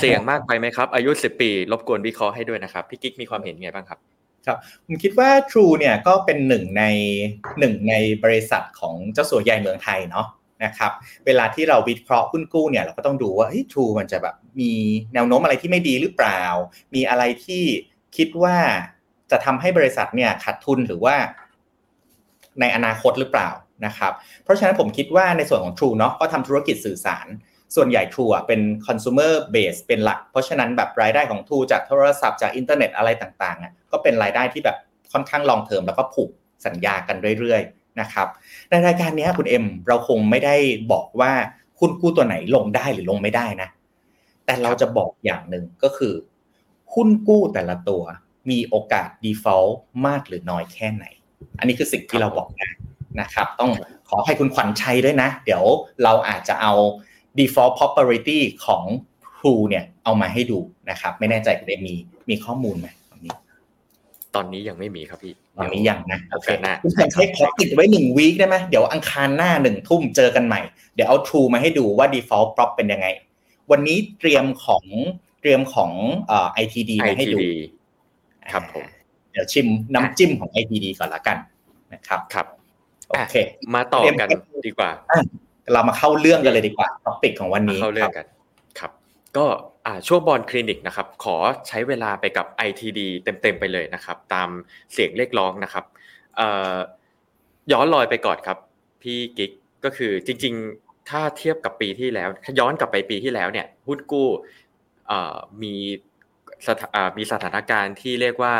เสี่ยงมากไปไหมครับ อายุสิบปี รบกวนวิเคราะห์ให้ด้วยนะครับ พี่กิ๊กมีความเห็นไงบ้างครับ ครับผมคิดว่า True เนี่ยก็เป็นหนึ่งในหนึ่งในบริษัทของเจ้าสัวใหญ่เมืองไทยเนาะนะครับเวลาที่เราวิเคราะห์หุ้นกู้เนี่ยเราก็ต้องดูว่าทรูมันจะแบบมีแนวโน้มอะไรที่ไม่ดีหรือเปล่า มีอะไรที่คิดว่าจะทำให้บริษัทเนี่ยขาดทุนหรือว่า ในอนาคตหรือเปล่านะครับเพราะฉะนั้นผมคิดว่าในส่วนของ True เนาะก็ทำธุรกิจสื่อสาร ส่วนใหญ่ True เป็น consumer base เป็นหลัก เพราะฉะนั้นแบบรายได้ของ True จากโทรศัพท์จากอินเทอร์เน็ตอะไรต่างๆ ก็เป็นรายได้ที่แบบค่อนข้าง long term แล้วก็ผูกสัญญากันเรื่อยๆนะครับ ในรายการนี้คุณเอ็มเราคงไม่ได้บอกว่าหุ้นกู้ตัวไหนลงได้หรือลงไม่ได้นะ แต่เราจะบอกอย่างหนึ่งก็คือ หุ้นกู้แต่ละตัวมีโอกาส default มากหรือน้อยแค่ไหน อันนี้คือสิ่งที่เราบอกได้นะครับ ต้องขอให้คุณขวัญชัยด้วยนะ เดี๋ยวเราอาจจะเอา default property ของ True เนี่ยเอามาให้ดูนะครับ ไม่แน่ใจคุณเอ็มมีมีข้อมูลไหม ตอนนี้ตอนนี้ยังไม่มีครับพี่ ตอนนี้ยังนะโอเคนะคุณขวัญชัยขอติดไว้หนึ่งวีคได้ไหมเดี๋ยวอังคารหน้าหนึ่งทุ่มเจอกันใหม่ เดี๋ยวเอา True มาให้ดูว่า default prop เป็นยังไง วันนี้เตรียมของเตรียมของเอ่อ ITD มาให้ดูครับผมเดี๋ยวชิมน้ำจิ้มของ ITD ก่อนละกันนะครับครับโอเค มาต่อกันดีกว่าเรามาเข้าเรื่องกันเลยดีกว่าท็อปิกของวันนี้เข้าเรื่องกัน ครับ ก็ ช่วงบอลคลินิกนะครับขอใช้เวลาไปกับ ITD เต็มๆไปเลยนะครับ ตามเสียงเรียกร้องนะครับย้อนลอยไปก่อนครับ พี่กิ๊กก็คือจริง ๆ ถ้าเทียบกับปีที่แล้วย้อนกลับไปปีที่แล้วเนี่ยหุ้นกู้มีมีสถานการณ์ที่เรียกว่า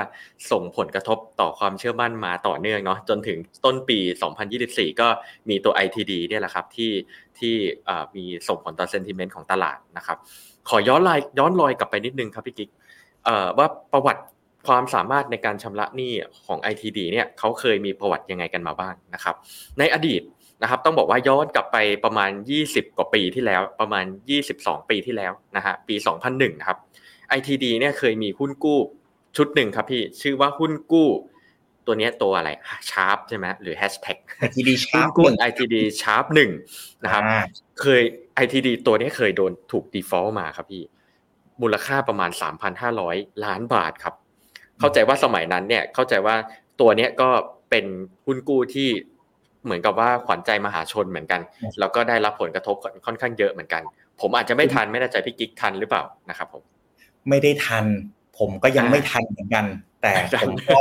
ส่งผลกระทบต่อความเชื่อมั่นมาต่อเนื่องเนาะจนถึงต้นปี 2024 ก็มีตัว ITD เนี่ยแหละครับที่ที่มีส่งผลต่อเซนติเมนต์ของตลาดนะครับ ขอย้อนลายย้อนลอยกลับไปนิดนึงครับพี่กิ๊กว่าประวัติความสามารถในการชำระหนี้ของ ITD เนี่ยเขาเคยมีประวัติยังไงกันมาบ้างนะครับ ในอดีตนะครับต้องบอกว่าย้อนกลับไปประมาณ 20 กว่าปีที่แล้วประมาณ 22 ปีที่แล้วนะฮะปี 2001นะครับ ITD เนี่ยเคยมีหุ้นกู้ชุดหนึ่งครับพี่ชื่อว่าหุ้นกู้ตัวนี้ตัวอะไรชาร์ปใช่ไหมหรือแฮชแท็ก ITD ชาร์ปกู้ ITD ชาร์ปหนึ่งนะครับเคย ITD ตัวนี้เคยโดนถูก default มาครับพี่ มูลค่าประมาณ 3,500 ล้านบาทครับ เข้าใจว่าสมัยนั้นเนี่ยเข้าใจว่าตัวนี้ก็เป็นหุ้นกู้ที่เหมือนกับว่าขวัญใจมหาชนเหมือนกัน แล้วก็ได้รับผลกระทบค่อนข้างเยอะเหมือนกัน ผมอาจจะไม่ทันไม่แน่ใจพี่กิ๊กทันหรือเปล่านะครับผม ไม่ได้ทัน ผมก็ยังไม่ทันเหมือนกัน แต่ผมก็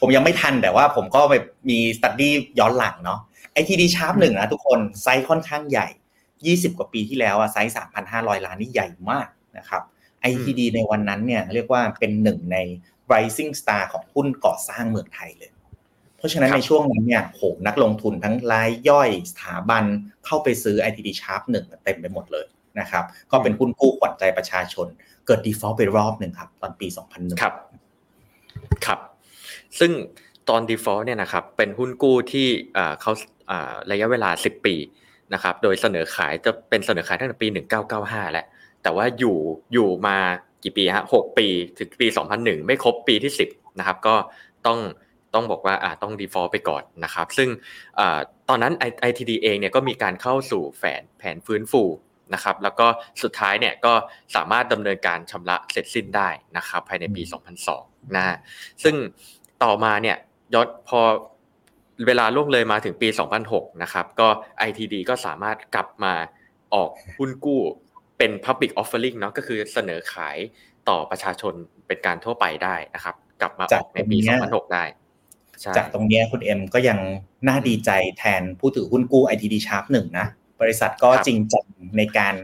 ผมยังไม่ทันแต่ว่าผมก็ไปมี study ย้อนหลังเนาะ ITD sharp หนึ่งนะทุกคนไซส์ค่อนข้างใหญ่ 20 กว่าปีที่แล้วอะไซส์ 3,500 ล้านนี่ใหญ่มากนะครับไอทีดีในวันนั้นเนี่ยเรียกว่าเป็นหนึ่งใน rising star ของหุ้นก่อสร้างเมืองไทยเลย เพราะฉะนั้นในช่วงนั้นเนี่ยโหนักลงทุนทั้งรายย่อยสถาบันเข้าไปซื้อ ITD Sharp หนึ่งเต็มไปหมดเลยนะครับก็เป็นหุ้นกู้ขวัญใจประชาชน เกิด default ไปรอบหนึ่งครับ ตอนปี 2001ครับ ครับ ซึ่ง ตอน default เนี่ยนะครับเป็นหุ้นกู้ที่เขาระยะเวลา 10 ปีนะครับโดยเสนอขายจะเป็นเสนอขายตั้งแต่ปี 1995 แล้ว แต่ว่าอยู่อยู่มากี่ปีฮะ6ปีถึงปี 2001 ไม่ครบปีที่ 10นะครับก็ต้องต้องบอกว่าต้อง default ไปก่อนนะครับ ซึ่งตอนนั้น ITD เองเนี่ยก็มีการเข้าสู่แผนแผนฟื้นฟูนะครับแล้วก็สุดท้ายเนี่ยก็สามารถดำเนินการชำระเสร็จสิ้นได้นะครับภายในปี 2002นะซึ่งต่อมาเนี่ย ยศพอเวลาล่วงเลยมาถึงปี 2006 นะครับ ก็ ITD ก็สามารถกลับมาออกหุ้นกู้เป็น Public Offering เนาะก็คือเสนอขายต่อประชาชนเป็นการทั่วไปได้นะครับ กลับมาออกในปี 2006 ได้จากตรงนี้คุณเอ็มก็ยังน่าดีใจแทนผู้ถือหุ้นกู้ ITD Sharp หนึ่งนะ บริษัทก็จริงจังในการ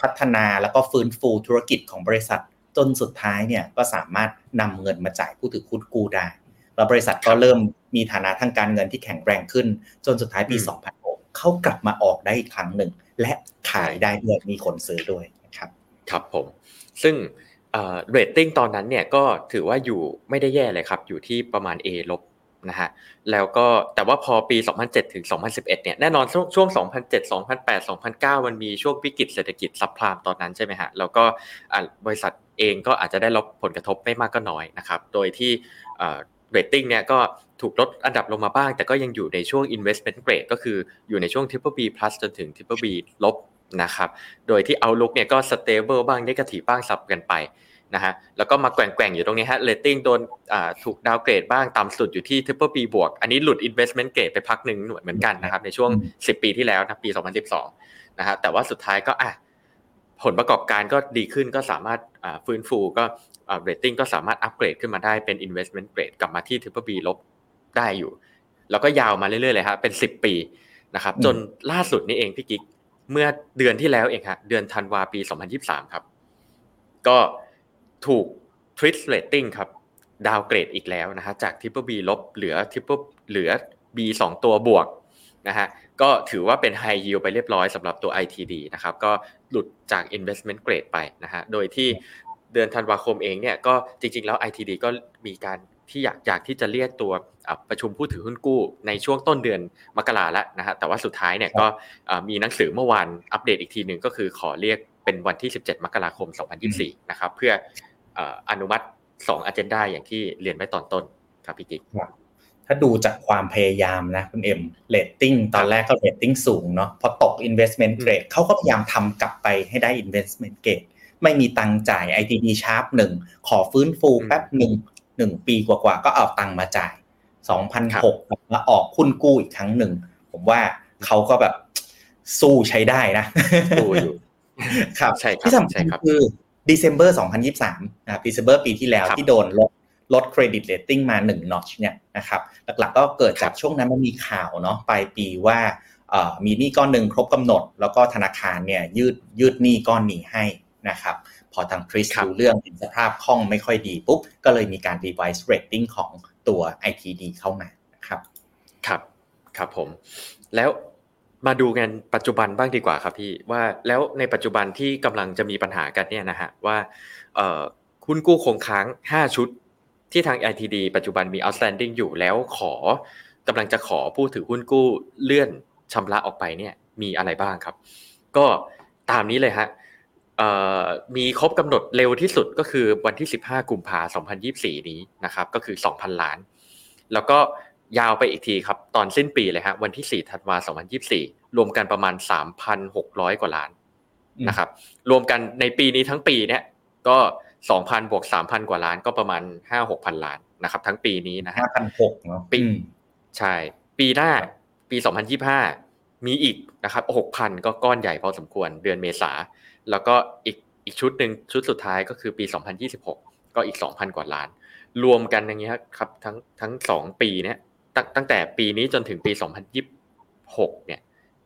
พัฒนาแล้วก็ฟื้นฟูธุรกิจของบริษัทจนสุดท้ายเนี่ยก็สามารถนำเงินมาจ่ายผู้ถือหุ้นกู้ได้ แล้วบริษัทก็เริ่มมีฐานะทางการเงินที่แข็งแรงขึ้น จนสุดท้ายปี 2006เขากลับมาออกได้อีกครั้งหนึ่ง และขายได้ด้วยมีคนซื้อด้วยครับครับผม ซึ่งเรตติ้งตอนนั้นเนี่ยก็ถือว่าอยู่ไม่ได้แย่เลยครับ อยู่ที่ประมาณ A ลบนะฮะแล้วก็แต่ว่าพอปี 2007 ถึง 2011 เนี่ยแน่นอนช่วงช่วง2007 2008 2009 มันมีช่วงวิกฤตเศรษฐกิจ subprime ตอนนั้นใช่ไหมฮะแล้วก็บริษัทเองก็อาจจะได้รับผลกระทบไม่มากก็น้อยนะครับ โดยที่ เรตติ้งเนี่ยก็ถูกลดอันดับลงมาบ้าง แต่ก็ยังอยู่ในช่วง investment grade ก็คืออยู่ในช่วง triple B plus จนถึง triple B ลบนะครับ โดยที่ outlook เนี่ยก็ stable บ้าง negative บ้างสับกันไปนะฮะ แล้วก็มาแกว่งๆอยู่ตรงนี้ฮะ rating โดนถูกดาวเกรดบ้าง ต่ำสุดอยู่ที่ triple B บวก อันนี้หลุด investment grade ไปพักหนึ่งเหมือนกันนะครับ ในช่วง 10 ปีที่แล้วนะ ปี 2012 นะฮะ แต่ว่าสุดท้ายก็อะ ผลประกอบการก็ดีขึ้นก็สามารถฟื้นฟูก็เรตติ้งก็สามารถอัปเกรดขึ้นมาได้เป็น investment grade กลับมาที่ triple B ลบได้อยู่ แล้วก็ยาวมาเรื่อยๆเลยครับเป็น 10 ปีนะครับ จนล่าสุดนี่เองพี่กิ๊กเมื่อเดือนที่แล้วเองครับเดือนธันวาปี 2023 ครับ ก็ถูก TRIS Rating ครับ downgrade อีกแล้วนะฮะจาก triple B ลบเหลือ triple เหลือ B 2 ตัวบวก นะฮะก็ถือว่าเป็น high yield ไปเรียบร้อยสำหรับตัว ITD นะครับก็หลุดจาก investment grade ไปนะฮะโดยที่เดือนธันวาคมเองเนี่ยก็จริง ๆ แล้ว ITD ก็มีการที่อยากอยากที่จะเรียกตัวประชุมผู้ถือหุ้นกู้ในช่วงต้นเดือนมกราแล้วนะฮะแต่ว่าสุดท้ายเนี่ยก็มีหนังสือเมื่อวานอัปเดตอีกทีหนึ่งก็คือขอเรียกเป็นวันที่ 17 มกราคม 2024 นะครับเพื่ออนุมัติ2 agenda อย่างที่เรียนไว้ตอนต้นครับพี่กิ๊ก ถ้าดูจากความพยายามนะคุณเอ็มเรตติ้งตอนแรกก็เรตติ้งสูงเนาะพอตก investment grade เขาก็พยายามทำกลับไปให้ได้ investment grade ไม่มีตังจ่าย ITD Sharp หนึ่งขอฟื้นฟูแป๊บหนึ่งหนึ่งปีกว่าๆก็เอาตังมาจ่ายสองพันหกมาออกหุ้นกู้อีกครั้งหนึ่ง ผมว่าเขาก็แบบสู้ใช้ได้นะสู้อยู่ครับที่สำคัญคือ December 2023นะครับ December ปีที่แล้วที่โดนลด ลดเครดิตเรตติ้งมา1 notch เนี่ยนะครับหลักๆก็เกิดจากช่วงนั้นมันมีข่าวเนาะปลายปีว่ามีหนี้ก้อนหนึ่งครบกำหนด แล้วก็ธนาคารเนี่ยยืดยืดหนี้ก้อนนี้ให้นะครับพอทาง TRIS ดูเรื่องเห็นสภาพคล่องไม่ค่อยดีปุ๊บ ก็เลยมีการ revise rating ของตัว ITD เข้ามาครับครับครับผม แล้วมาดูกันปัจจุบันบ้างดีกว่าครับพี่ว่าแล้วในปัจจุบันที่กำลังจะมีปัญหากันเนี่ยนะฮะว่าคุณกู้คงค้าง 5 ชุด ที่ทาง ITD ปัจจุบันมี outstanding อยู่แล้วขอกำลังจะขอผู้ถือหุ้นกู้เลื่อนชำระออกไปเนี่ยมีอะไรบ้างครับ ก็ตามนี้เลยฮะมีครบกำหนดเร็วที่สุดก็คือวันที่ 15 กุมภาพันธ์ 2024 นี้นะครับ ก็คือ 2,000 ล้าน แล้วก็ยาวไปอีกทีครับ ตอนสิ้นปีเลยฮะวันที่ 4 ธันวาคม 2024 รวมกันประมาณ 3,600 กว่าล้านนะครับ รวมกันในปีนี้ทั้งปีเนี่ยก็ 2,000บวก3,000 กว่าล้านก็ประมาณ 5-6,000ล้านนะครับ ทั้งปีนี้นะฮะ5,600เนาะปีใช่ ปีหน้าปี 2025 มีอีกนะครับ6,000 ก็ก้อนใหญ่พอสมควรเดือนเมษา แล้วก็อีกอีกชุดหนึ่งชุดสุดท้ายก็คือปี 2026 ก็อีก 2,000 กว่าล้าน รวมกันอย่างเงี้ยครับทั้งทั้งสองปีเนี้ยตั้งตั้งแต่ปีนี้จนถึงปี 2026 เนี่ย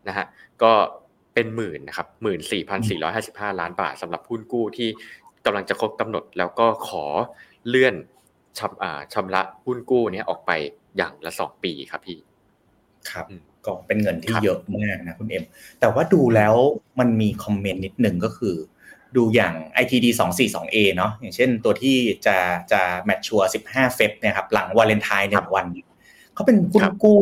นะฮะก็เป็นหมื่นนะครับหมื่นสี่พันสี่ร้อยห้าสิบห้าล้านบาทสำหรับหุ้นกู้ที่ กำลังจะครบกำหนดแล้วก็ขอเลื่อนชำชำระหุ้นกู้นี้ออกไปอย่างละสองปีครับพี่ ครับก็เป็นเงินที่เยอะมากนะคุณเอ็ม แต่ว่าดูแล้วมันมีคอมเมนต์นิดหนึ่งก็คือ ดูอย่าง ITD 242A เนาะอย่างเช่นตัวที่จะจะ mature 15 Feb เนี่ยครับหลังวาเลนไทน์หนึ่งวัน เขาเป็นหุ้นกู้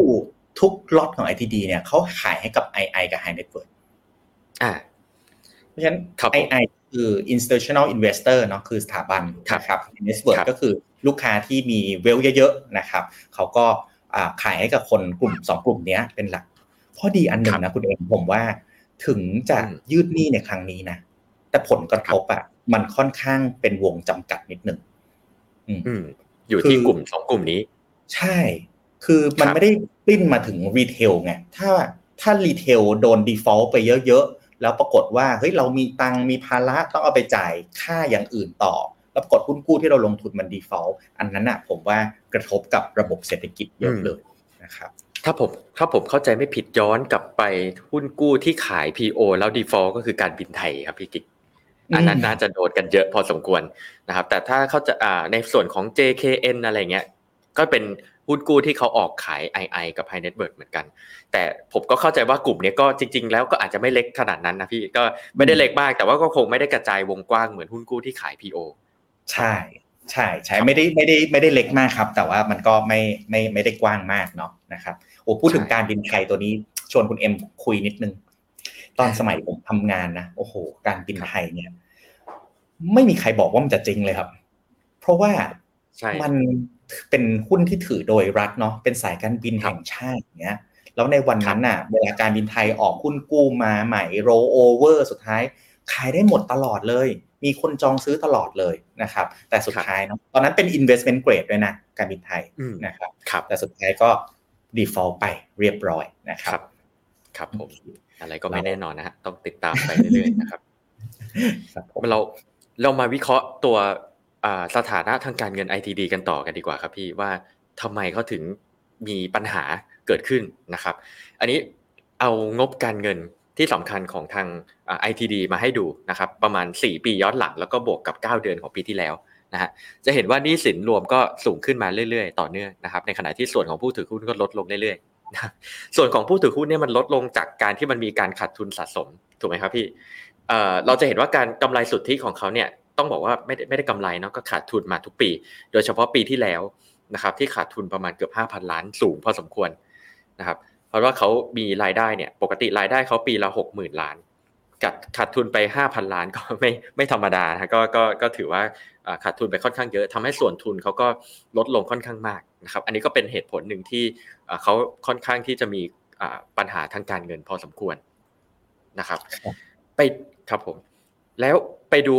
ทุกล็อตของ ITD เนี่ยเขาขายให้กับ II กับ High Net Worth อ่า เพราะฉะนั้น II คือ institutional investor เนาะคือสถาบันนะครับ High Net Worth ก็คือลูกค้าที่มี wealth เยอะๆนะครับเขาก็ขายให้กับคนกลุ่มสองกลุ่มนี้เป็นหลักข้อดีอันหนึ่งนะคุณเอ็มผมว่าถึงจะยืดหนี้ในครั้งนี้นะ แต่ผลกระทบอะมันค่อนข้างเป็นวงจำกัดนิดหนึ่งอยู่ที่กลุ่มสองกลุ่มนี้ ใช่ คือมันไม่ได้ spill มาถึง retail ไงถ้าถ้า retail โดน default ไปเยอะๆ แล้วปรากฏว่าเฮ้ยเรามีตังมีภาระต้องเอาไปจ่ายค่าอย่างอื่นต่อ แล้วกดหุ้นกู้ที่เราลงทุนมัน default อันนั้นอะผมว่ากระทบกับระบบเศรษฐกิจเยอะเลยนะครับถ้าผมถ้าผมเข้าใจไม่ผิดย้อนกลับไปหุ้นกู้ที่ขาย PO แล้ว default ก็คือการบินไทยครับพี่กิ๊กอันนั้นน่าจะโดนกันเยอะพอสมควรนะครับ แต่ถ้าเขาจะอ่าในส่วนของ JKN อะไรเงี้ย ก็เป็น หุ้นกู้ที่เขาออกขาย II กับ High Net Worth เหมือนกัน แต่ผมก็เข้าใจว่ากลุ่มนี้ก็จริง ๆ แล้วก็อาจจะไม่เล็กขนาดนั้นนะพี่ก็ไม่ได้เล็กมากแต่ว่าก็คงไม่ได้กระจายวงกว้างเหมือนหุ้นกู้ที่ขาย PO ใช่ใช่ใช่ไม่ได้ไม่ได้ไม่ได้เล็กมากครับ แต่ว่ามันก็ไม่ไม่ไม่ได้กว้างมากเนาะนะครับโอ้พูดถึงการบินไทยตัวนี้ชวนคุณเอ็มคุยนิดนึง ตอนสมัยผมทำงานนะโอ้โห การบินไทยเนี่ย ไม่มีใครบอกว่ามันจะจริงเลยครับ เพราะว่ามัน เป็นหุ้นที่ถือโดยรัฐเนาะเป็นสายการบินแห่งชาติเนี้ยแล้วในวันนั้นน่ะเวลาการบินไทยออกหุ้นกู้มาใหม่โรโอเวอร์สุดท้ายขายได้หมดตลอดเลย มีคนจองซื้อตลอดเลยนะครับ แต่สุดท้ายเนาะตอนนั้นเป็น investment grade ด้วยนะการบินไทยนะครับครับแต่สุดท้ายก็ default ไปเรียบร้อยนะครับ ครับผมอะไรก็ไม่แน่นอนนะฮะต้องติดตามไปเรื่อยๆนะครับเราเรามาวิเคราะห์ตัว สถานะทางการเงิน ITD กันต่อกันดีกว่าครับพี่ว่าทำไมเขาถึงมีปัญหาเกิดขึ้นนะครับ อันนี้เอางบการเงินที่สำคัญของทาง ITD มาให้ดูนะครับ ประมาณ 4 ปีย้อนหลังแล้วก็บวกกับ 9 เดือนของปีที่แล้วนะฮะจะเห็นว่านี่สินรวมก็สูงขึ้นมาเรื่อยๆ ต่อเนื่องนะครับ ในขณะที่ส่วนของผู้ถือหุ้นก็ลดลงเรื่อยๆนะส่วนของผู้ถือหุ้นเนี่ยมันลดลงจากการที่มันมีการขาดทุนสะสมถูกไหมครับพี่เราจะเห็นว่าการกำไรสุทธิของเขาเนี่ย ต้องบอกว่าไม่ได้ไม่ได้กำไรเนาะก็ขาดทุนมาทุกปี โดยเฉพาะปีที่แล้วนะครับที่ขาดทุนประมาณเกือบ 5,000 ล้านสูงพอสมควรนะครับเพราะว่าเขามีรายได้เนี่ยปกติรายได้เขาปีละ 60,000 ล้านกัดขาดทุนไป 5,000 ล้านก็ไม่ไม่ธรรมดานะก็ก็ก็ถือว่าขาดทุนไปค่อนข้างเยอะทำให้ส่วนทุนเขาก็ลดลงค่อนข้างมากนะครับอันนี้ก็เป็นเหตุผลหนึ่งที่เขาค่อนข้างที่จะมีปัญหาทางการเงินพอสมควรนะครับ ไปครับผมแล้ว ไปดู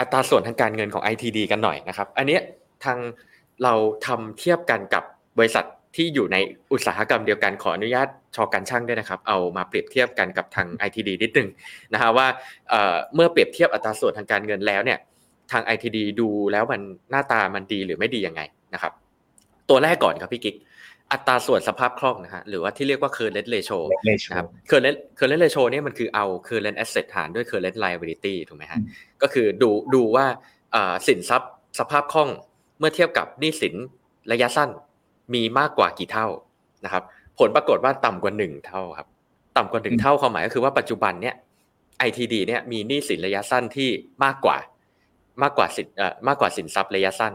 อัตราส่วนทางการเงินของ ITD กันหน่อยนะครับ อันนี้ทางเราทำเทียบกันกับบริษัทที่อยู่ในอุตสาหกรรมเดียวกันขออนุญาตชอการช่างด้วยนะครับ เอามาเปรียบเทียบกันกับทาง ITD นิดนึงนะฮะว่าเมื่อเปรียบเทียบอัตราส่วนทางการเงินแล้วเนี่ยทาง ITD ดูแล้วมันหน้าตามันดีหรือไม่ดียังไงนะครับ ตัวแรกก่อนครับพี่กิ๊ก อัตราส่วนสภาพคล่องนะฮะหรือว่าที่เรียกว่า current ratio นะครับ current current ratio เนี่ยมันคือเอา current asset หารด้วย current liability ถูกไหมฮะก็คือดูดูว่าสินทรัพย์สภาพคล่องเมื่อเทียบกับหนี้สินระยะสั้นมีมากกว่ากี่เท่านะครับ ผลปรากฏว่าต่ำกว่าหนึ่งเท่าครับ ต่ำกว่าหนึ่งเท่าความหมายก็คือว่าปัจจุบันเนี่ย ITD เนี่ยมีหนี้สินระยะสั้นที่มากกว่า มากกว่าสินเอ่อมากกว่าสินทรัพย์ระยะสั้น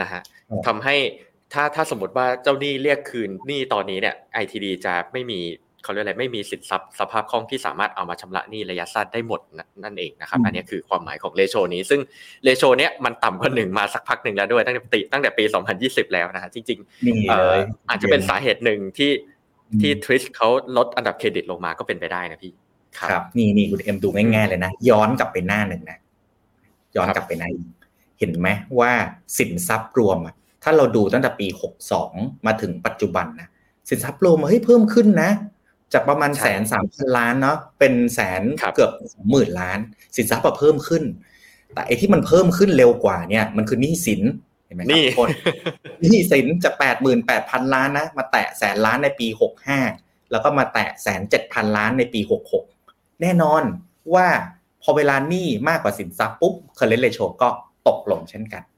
นะฮะทำให้ ถ้าถ้าสมมติว่าเจ้าหนี้เรียกคืนหนี้ตอนนี้เนี่ย ITD จะไม่มีเขาเรียกอะไรไม่มีสินทรัพย์สภาพคล่องที่สามารถเอามาชำระหนี้ระยะสั้นได้หมดนั่นเองนะครับอันนี้คือความหมายของเลโชนี้ ซึ่งเลโชเนี้ยมันต่ำกว่าหนึ่งมาสักพักหนึ่งแล้วด้วยตั้งแต่ปีตั้งแต่ปี 2020 แล้วนะฮะจริงๆอาจจะเป็นสาเหตุหนึ่งที่ที่ทริสเขาลดอันดับเครดิตลงมาก็เป็นไปได้นะพี่ครับนี่นี่คุณเอ็มดูง่ายๆเลยนะ ย้อนกลับไปหน้าหนึ่งนะย้อนกลับไปหน้าเห็นไหมว่าสินทรัพย์รวม ถ้าเราดูตั้งแต่ปี 62 มาถึงปัจจุบันนะสินทรัพย์รวมเฮ้ยเพิ่มขึ้นนะ จากประมาณแสนสามพันล้านเนาะเป็นแสนเกือบหมื่นล้าน สินทรัพย์เพิ่มขึ้น แต่ไอ้ที่มันเพิ่มขึ้นเร็วกว่าเนี่ยมันคือหนี้สินเห็นไหมครับคนหนี้สินจากแปดหมื่นแปดพันล้านนะมาแตะแสนล้านในปีหกห้าแล้วก็มาแตะแสนเจ็ดพันล้านในปีหกหกแน่นอนว่าพอเวลาหนี้มากกว่าสินทรัพย์ปุ๊บ current ratio ก็ตกลงเช่นกันนะครับ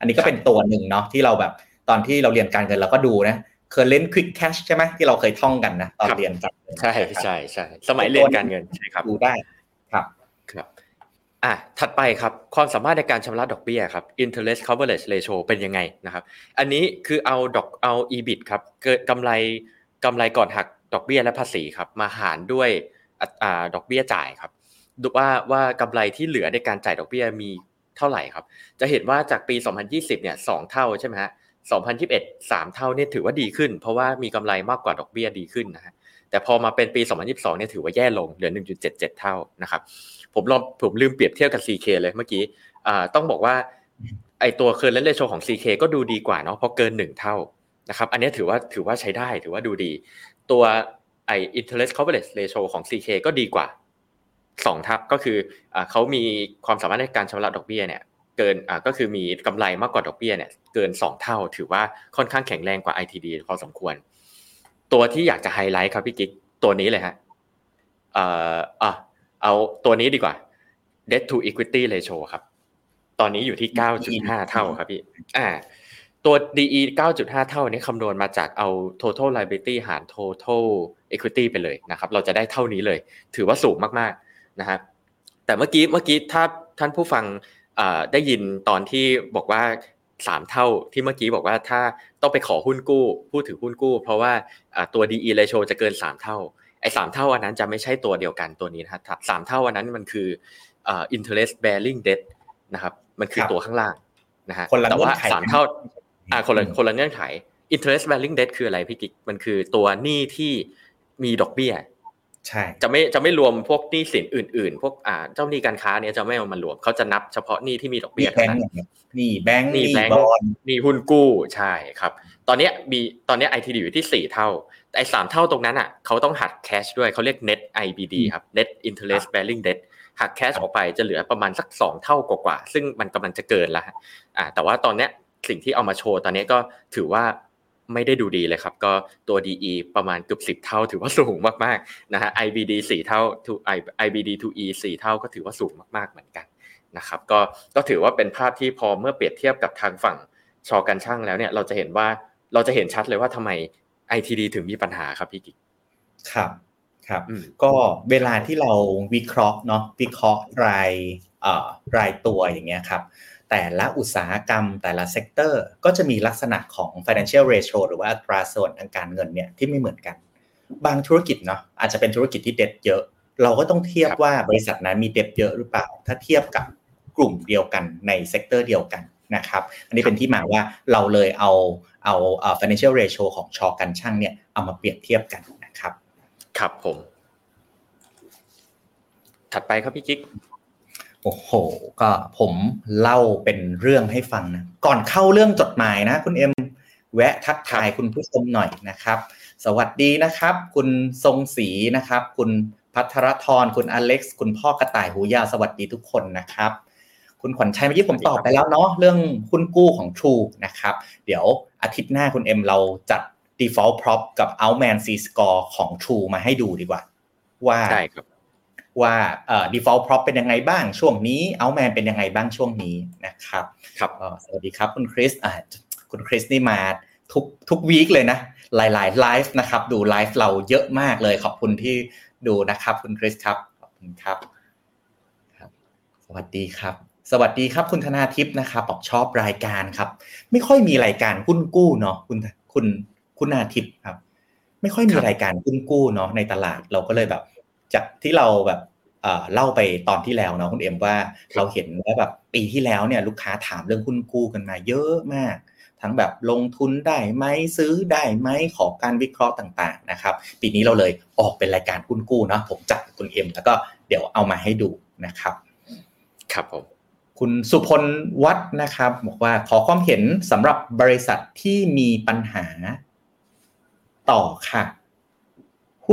อันนี้ก็เป็นตัวหนึ่งเนาะที่เราแบบตอนที่เราเรียนการเงินเราก็ดูนะเคอร์เรนต์ควิกแคชใช่ไหมที่เราเคยท่องกันนะตอนเรียนกันใช่ใช่ใช่สมัยเรียนการเงินใช่ครับดูได้ครับครับอะถัดไปครับความสามารถในการชำระดอกเบี้ยครับ interest coverage ratio เป็นยังไงนะครับ อันนี้คือเอาดอกเอา EBIT ครับเกิดกำไรกำไรก่อนหักดอกเบี้ยและภาษีครับ มาหารด้วยอ่าดอกเบี้ยจ่ายครับดูว่าว่ากำไรที่เหลือในการจ่ายดอกเบี้ยมี เท่าไหร่ครับ จะเห็นว่าจากปี 2020 เนี่ยสเท่าใช่ไหมฮะ2021 3 เท่าเนี่ยถือว่าดีขึ้น เพราะว่ามีกำไรมากกว่าดอกเบี้ยดีขึ้นนะฮะแต่พอมาเป็นปี 2022 เนี่ยถือว่าแย่ลงเหลือ 1.77 เท่านะครับผมลองผมลืมเปรียบเทียบกับ CK เลยเมื่อกี้ต้องบอกว่าไอตัวเคอร์เรนเลโชของ CK ก็ดูดีกว่าเนาะเพราะเกิน 1 เท่านะครับอันนี้ถือว่าถือว่าใช้ได้ถือว่าดูดี ตัวไอ interest coverage ratio ของ CK ก็ดีกว่า 2ทับก็คือเขามีความสามารถในการชำระดอกเบี้ยเนี่ยเกินก็คือมีกำไรมากกว่าดอกเบี้ยเนี่ยเกิน 2 เท่า ถือว่าค่อนข้างแข็งแรงกว่า ITD พอสมควร ตัวที่อยากจะไฮไลท์ครับพี่กิ๊กตัวนี้เลยฮะเอ่ออะเอาตัวนี้ดีกว่า debt to equity ratio ครับ ตอนนี้อยู่ที่ 9.5 เท่าครับพี่อ่าตัว DE 9.5 เท่านี้คำนวณมาจากเอา total liability หาร total equity ไปเลยนะครับ เราจะได้เท่านี้เลย ถือว่าสูงมากๆ นะครับแต่เมื่อกี้เมื่อกี้ถ้าท่านผู้ฟังได้ยินตอนที่บอกว่าสามเท่าที่เมื่อกี้บอกว่าถ้าต้องไปขอหุ้นกู้พูดถือหุ้นกู้ เพราะว่าตัว DE ratio จะเกินสามเท่าไอ้สามเท่าอันนั้นจะไม่ใช่ตัวเดียวกันตัวนี้นะครับสามเท่าอันนั้นมันคือ interest bearing debt นะครับ มันคือตัวข้างล่างนะฮะแต่ว่าสามเท่าอ่าคนละคนละเงื่อนไข interest bearing debt คืออะไรพี่กิ๊กมันคือตัวหนี้ที่มีดอกเบี้ย ใช่จะไม่จะไม่รวมพวกหนี้สินอื่น ๆ พวกอ่าเจ้าหนี้การค้าเนี้ยจะไม่เอามารวมเขาจะนับเฉพาะหนี้ที่มีดอกมีเบี้ยแบเท่างนั้นค์นี่แบงค์หนี้นี่แบงค์บอลหนี้หุ้นกู้ใช่ครับ ตอนเนี้ยมีตอนเนี้ย ITD อยู่ที่สี่เท่าแต่ไอ้สามเท่าตรงนั้นอะเขาต้องหักแคชด้วยเขาเรียก net IBD ครับ net interest bearing debt หักแคชออกไปจะเหลือประมาณสักสองเท่ากว่าๆซึ่งมันกำลังจะเกินแล้วฮะอ่าแต่ว่าตอนเนี้ยสิ่งที่เอามาโชว์ตอนนี้ก็ถือว่า ไม่ได้ดูดีเลยครับ ก็ตัว DE ประมาณเกือบสิบเท่า ถือว่าสูงมากๆนะฮะ IBD สี่เท่า to IBD to E สี่เท่าก็ถือว่าสูงมากๆเหมือนกันนะครับก็ก็ถือว่าเป็นภาพที่พอเมื่อเปรียบเทียบกับทางฝั่งชอกันช่างแล้วเนี่ยเราจะเห็นว่าเราจะเห็นชัดเลยว่าทำไม ITD ถึงมีปัญหาครับพี่กิ๊กครับครับอืมก็เวลาที่เราวิเคราะห์เนาะวิเคราะห์รายเอ่อรายตัวอย่างเงี้ยครับ แต่ละอุตสาหกรรมแต่ละ sector ก็จะมีลักษณะของ financial ratio หรือว่าอัตราส่วนทางการเงินเนี่ยที่ไม่เหมือนกัน บางธุรกิจเนาะอาจจะเป็นธุรกิจที่เด็ดเยอะ เราก็ต้องเทียบครับว่าบริษัทนั้นมีเด็ดเยอะหรือเปล่า ถ้าเทียบกับกลุ่มเดียวกันใน sector เดียวกันนะครับอันนี้เป็นที่มาว่าเราเลยเอาเอาเอ่อ financial ratio ของช.การช่างเนี่ยเอามาเปรียบเทียบกันนะครับ ครับผม ถัดไปครับพี่กิ๊ก โอ้โห ก็ผมเล่าเป็นเรื่องให้ฟังนะ ก่อนเข้าเรื่องจดหมายนะ คุณเอ็มแวะทักทายคุณผู้ชมหน่อยนะครับ สวัสดีนะครับ คุณทรงศรีนะครับ คุณพัทรทรคุณอเล็กซ์ คุณพ่อกระต่ายหูยาวสวัสดีทุกคนนะครับ คุณขวัญชัยเมื่อกี้ผมตอบไปแล้วเนาะเรื่องหุ้นกู้ของ True นะครับ เดี๋ยวอาทิตย์หน้าคุณเอ็มเราจัด default prop กับ outman c score ของ True มาให้ดูดีกว่า ว่าใช่ครับ ว่าเอ่อ default prop เป็นยังไงบ้างช่วงนี้ outman เป็นยังไงบ้างช่วงนี้นะครับ ครับก็สวัสดีครับคุณคริสอ่าคุณคริสนี่มาทุกทุกวีคเลยนะ หลายๆไลฟ์นะครับ ดูไลฟ์เราเยอะมากเลย ขอบคุณที่ดูนะครับ คุณคริสครับ ขอบคุณครับครับสวัสดีครับ สวัสดีครับคุณธนาทิพย์นะครับบอกชอบรายการครับ ไม่ค่อยมีรายการหุ้นกู้เนาะคุณคุณคุณนาทิพย์ครับ ไม่ค่อยมีครับรายการหุ้นกู้เนาะในตลาดเราก็เลยแบบจากที่เราแบบ เอ่อเล่าไปตอนที่แล้วเนาะคุณเอ็มว่าเราเห็นว่าแบบปีที่แล้วเนี่ยลูกค้าถามเรื่องหุ้นกู้กันมาเยอะมาก ทั้งแบบลงทุนได้ไหมซื้อได้ไหมขอการวิเคราะห์ต่างๆนะครับ ปีนี้เราเลยออกเป็นรายการหุ้นกู้เนาะผมจัดกับคุณเอ็มแล้วก็เดี๋ยวเอามาให้ดูนะครับ ครับผมคุณสุพลวัฒน์นะครับบอกว่าขอความเห็นสำหรับบริษัทที่มีปัญหาต่อค่ะ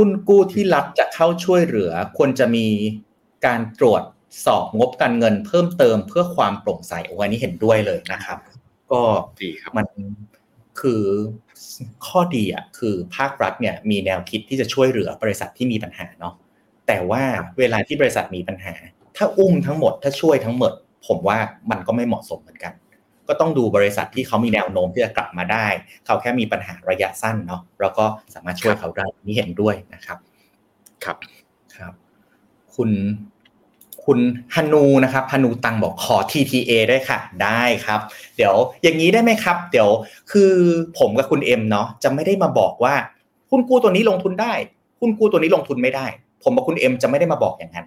หุ้นกู้ที่รัฐจะเข้าช่วยเหลือ ควรจะมีการตรวจสอบงบการเงินเพิ่มเติมเพื่อความโปร่งใสโอ้อันนี้เห็นด้วยเลยนะครับ ก็ดีครับมันคือข้อดีอะคือภาครัฐเนี่ยมีแนวคิดที่จะช่วยเหลือบริษัทที่มีปัญหาเนาะแต่ว่าเวลาที่บริษัทมีปัญหา ถ้าอุ้มทั้งหมดถ้าช่วยทั้งหมด ผมว่ามันก็ไม่เหมาะสมเหมือนกัน ก็ต้องดูบริษัทที่เขามีแนวโน้มที่จะกลับมาได้ เขาแค่มีปัญหาระยะสั้นเนาะเราก็สามารถช่วยเขาได้นี่เห็นด้วยนะครับครับครับ คุณคุณฮานูนะครับฮานูตังบอกขอ TTA ได้วยค่ะ ได้ครับ เดี๋ยวอย่างนี้ได้ไหมครับ เดี๋ยวคือผมกับคุณเอ็มเนาะจะไม่ได้มาบอกว่าหุ้นกู้ตัวนี้ลงทุนได้หุ้นกู้ตัวนี้ลงทุนไม่ได้ ผมกับคุณเอ็มจะไม่ได้มาบอกอย่างนั้น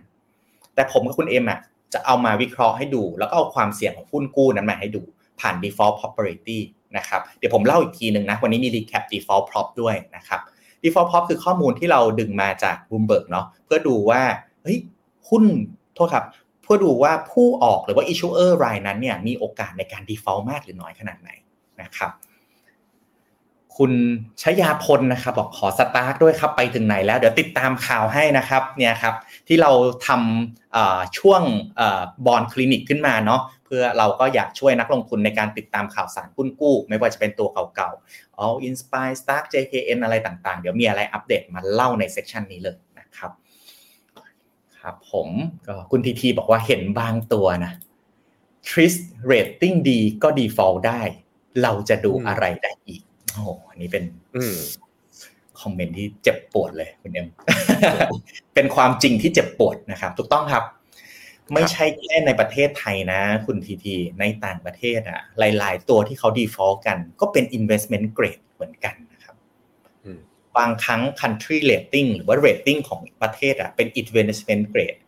แต่ผมกับคุณเอ็มอะจะเอามาวิเคราะห์ให้ดู แล้วก็เอาความเสี่ยงของหุ้นกู้นั้นมาให้ดู ผ่าน default property นะครับเดี๋ยวผมเล่าอีกทีหนึ่งนะ วันนี้มี recap default prop ด้วยนะครับ default prop คือข้อมูลที่เราดึงมาจาก Bloomberg เนาะเพื่อดูว่าเฮ้ยหุ้นโทษครับเพื่อดูว่าผู้ออกหรือว่า issuer รายนั้นเนี่ยมีโอกาสในการ default มากหรือน้อยขนาดไหนนะครับคุณชยาพลนะครับบอกขอสตาร์ทด้วยครับไปถึงไหนแล้ว เดี๋ยวติดตามข่าวให้นะครับเนี่ยครับที่เราทำช่วงบอลคลินิกขึ้นมาเนาะ พื่อเราก็อยากช่วยนักลงทุนในการติดตามข่าวสารหุ้นกู้ ไม่ว่าจะเป็นตัวเก่าๆ All Inspire Stark JKN อะไรต่างๆ เดี๋ยวมีอะไรอัปเดตมาเล่าในเซสชันนี้เลยนะครับครับผมก็คุณทีทีบอกว่าเห็นบางตัวนะ Tris rating ดีก็ default ได้ เราจะดูอะไรได้อีกโอ้โหอันนี้เป็นอืมคอมเมนต์ที่เจ็บปวดเลยคุณเอ็มเป็นความจริงที่เจ็บปวดนะครับ ถูกต้องครับ ไม่ใช่แค่ในประเทศไทยนะ คุณทีทีในต่างประเทศอะหลาย ๆ ตัวที่เขา default กัน ก็เป็น investment grade เหมือนกันนะครับอืมบางครั้ง country rating หรือว่า rating ของประเทศอะเป็น investment grade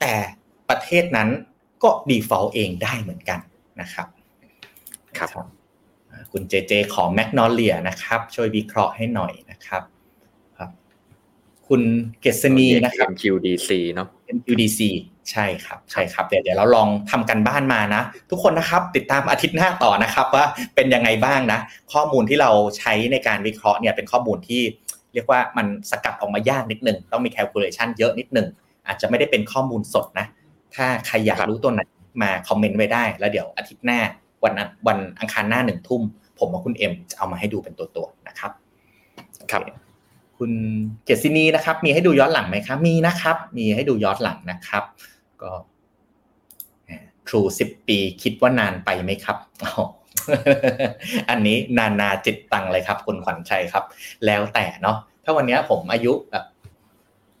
แต่ประเทศนั้นก็ default เองได้เหมือนกันนะครับ ครับอ่คุณเจเจขอแมกนอเลียนะครับ ช่วยวิเคราะห์ให้หน่อยนะครับครับ คุณเกษณีนะครับ MQDC เนาะ MQDC ใช่ครับใช่ครับเดี๋ยวเดี๋ยวเราลองทำกันบ้านมานะ ทุกคนนะครับติดตามอาทิตย์หน้าต่อนะครับว่าเป็นยังไงบ้างนะ ข้อมูลที่เราใช้ในการวิเคราะห์เนี่ยเป็นข้อมูลที่เรียกว่ามันสกัดออกมายากนิดนึงต้องมี calculation เยอะนิดนึงอาจจะไม่ได้เป็นข้อมูลสดนะ ถ้าใครอยากรู้ตัวไหนมาคอมเมนต์ไว้ได้ แล้วเดี๋ยวอาทิตย์หน้าวันวันอังคารหน้าหนึ่งทุ่ม ผมกับคุณเอ็มจะเอามาให้ดูเป็นตัวตัวนะครับ ครับ คุณเกษณีนะครับ มีให้ดูย้อนหลังไหมครับ มีนะครับ มีให้ดูย้อนหลังนะครับ ก็ทรูสิบปีคิดว่านานไปไหมครับอันนี้นานาจิตตังเลยครับคุณขวัญชัยครับ แล้วแต่เนาะถ้าวันนี้ผมอายุแบบ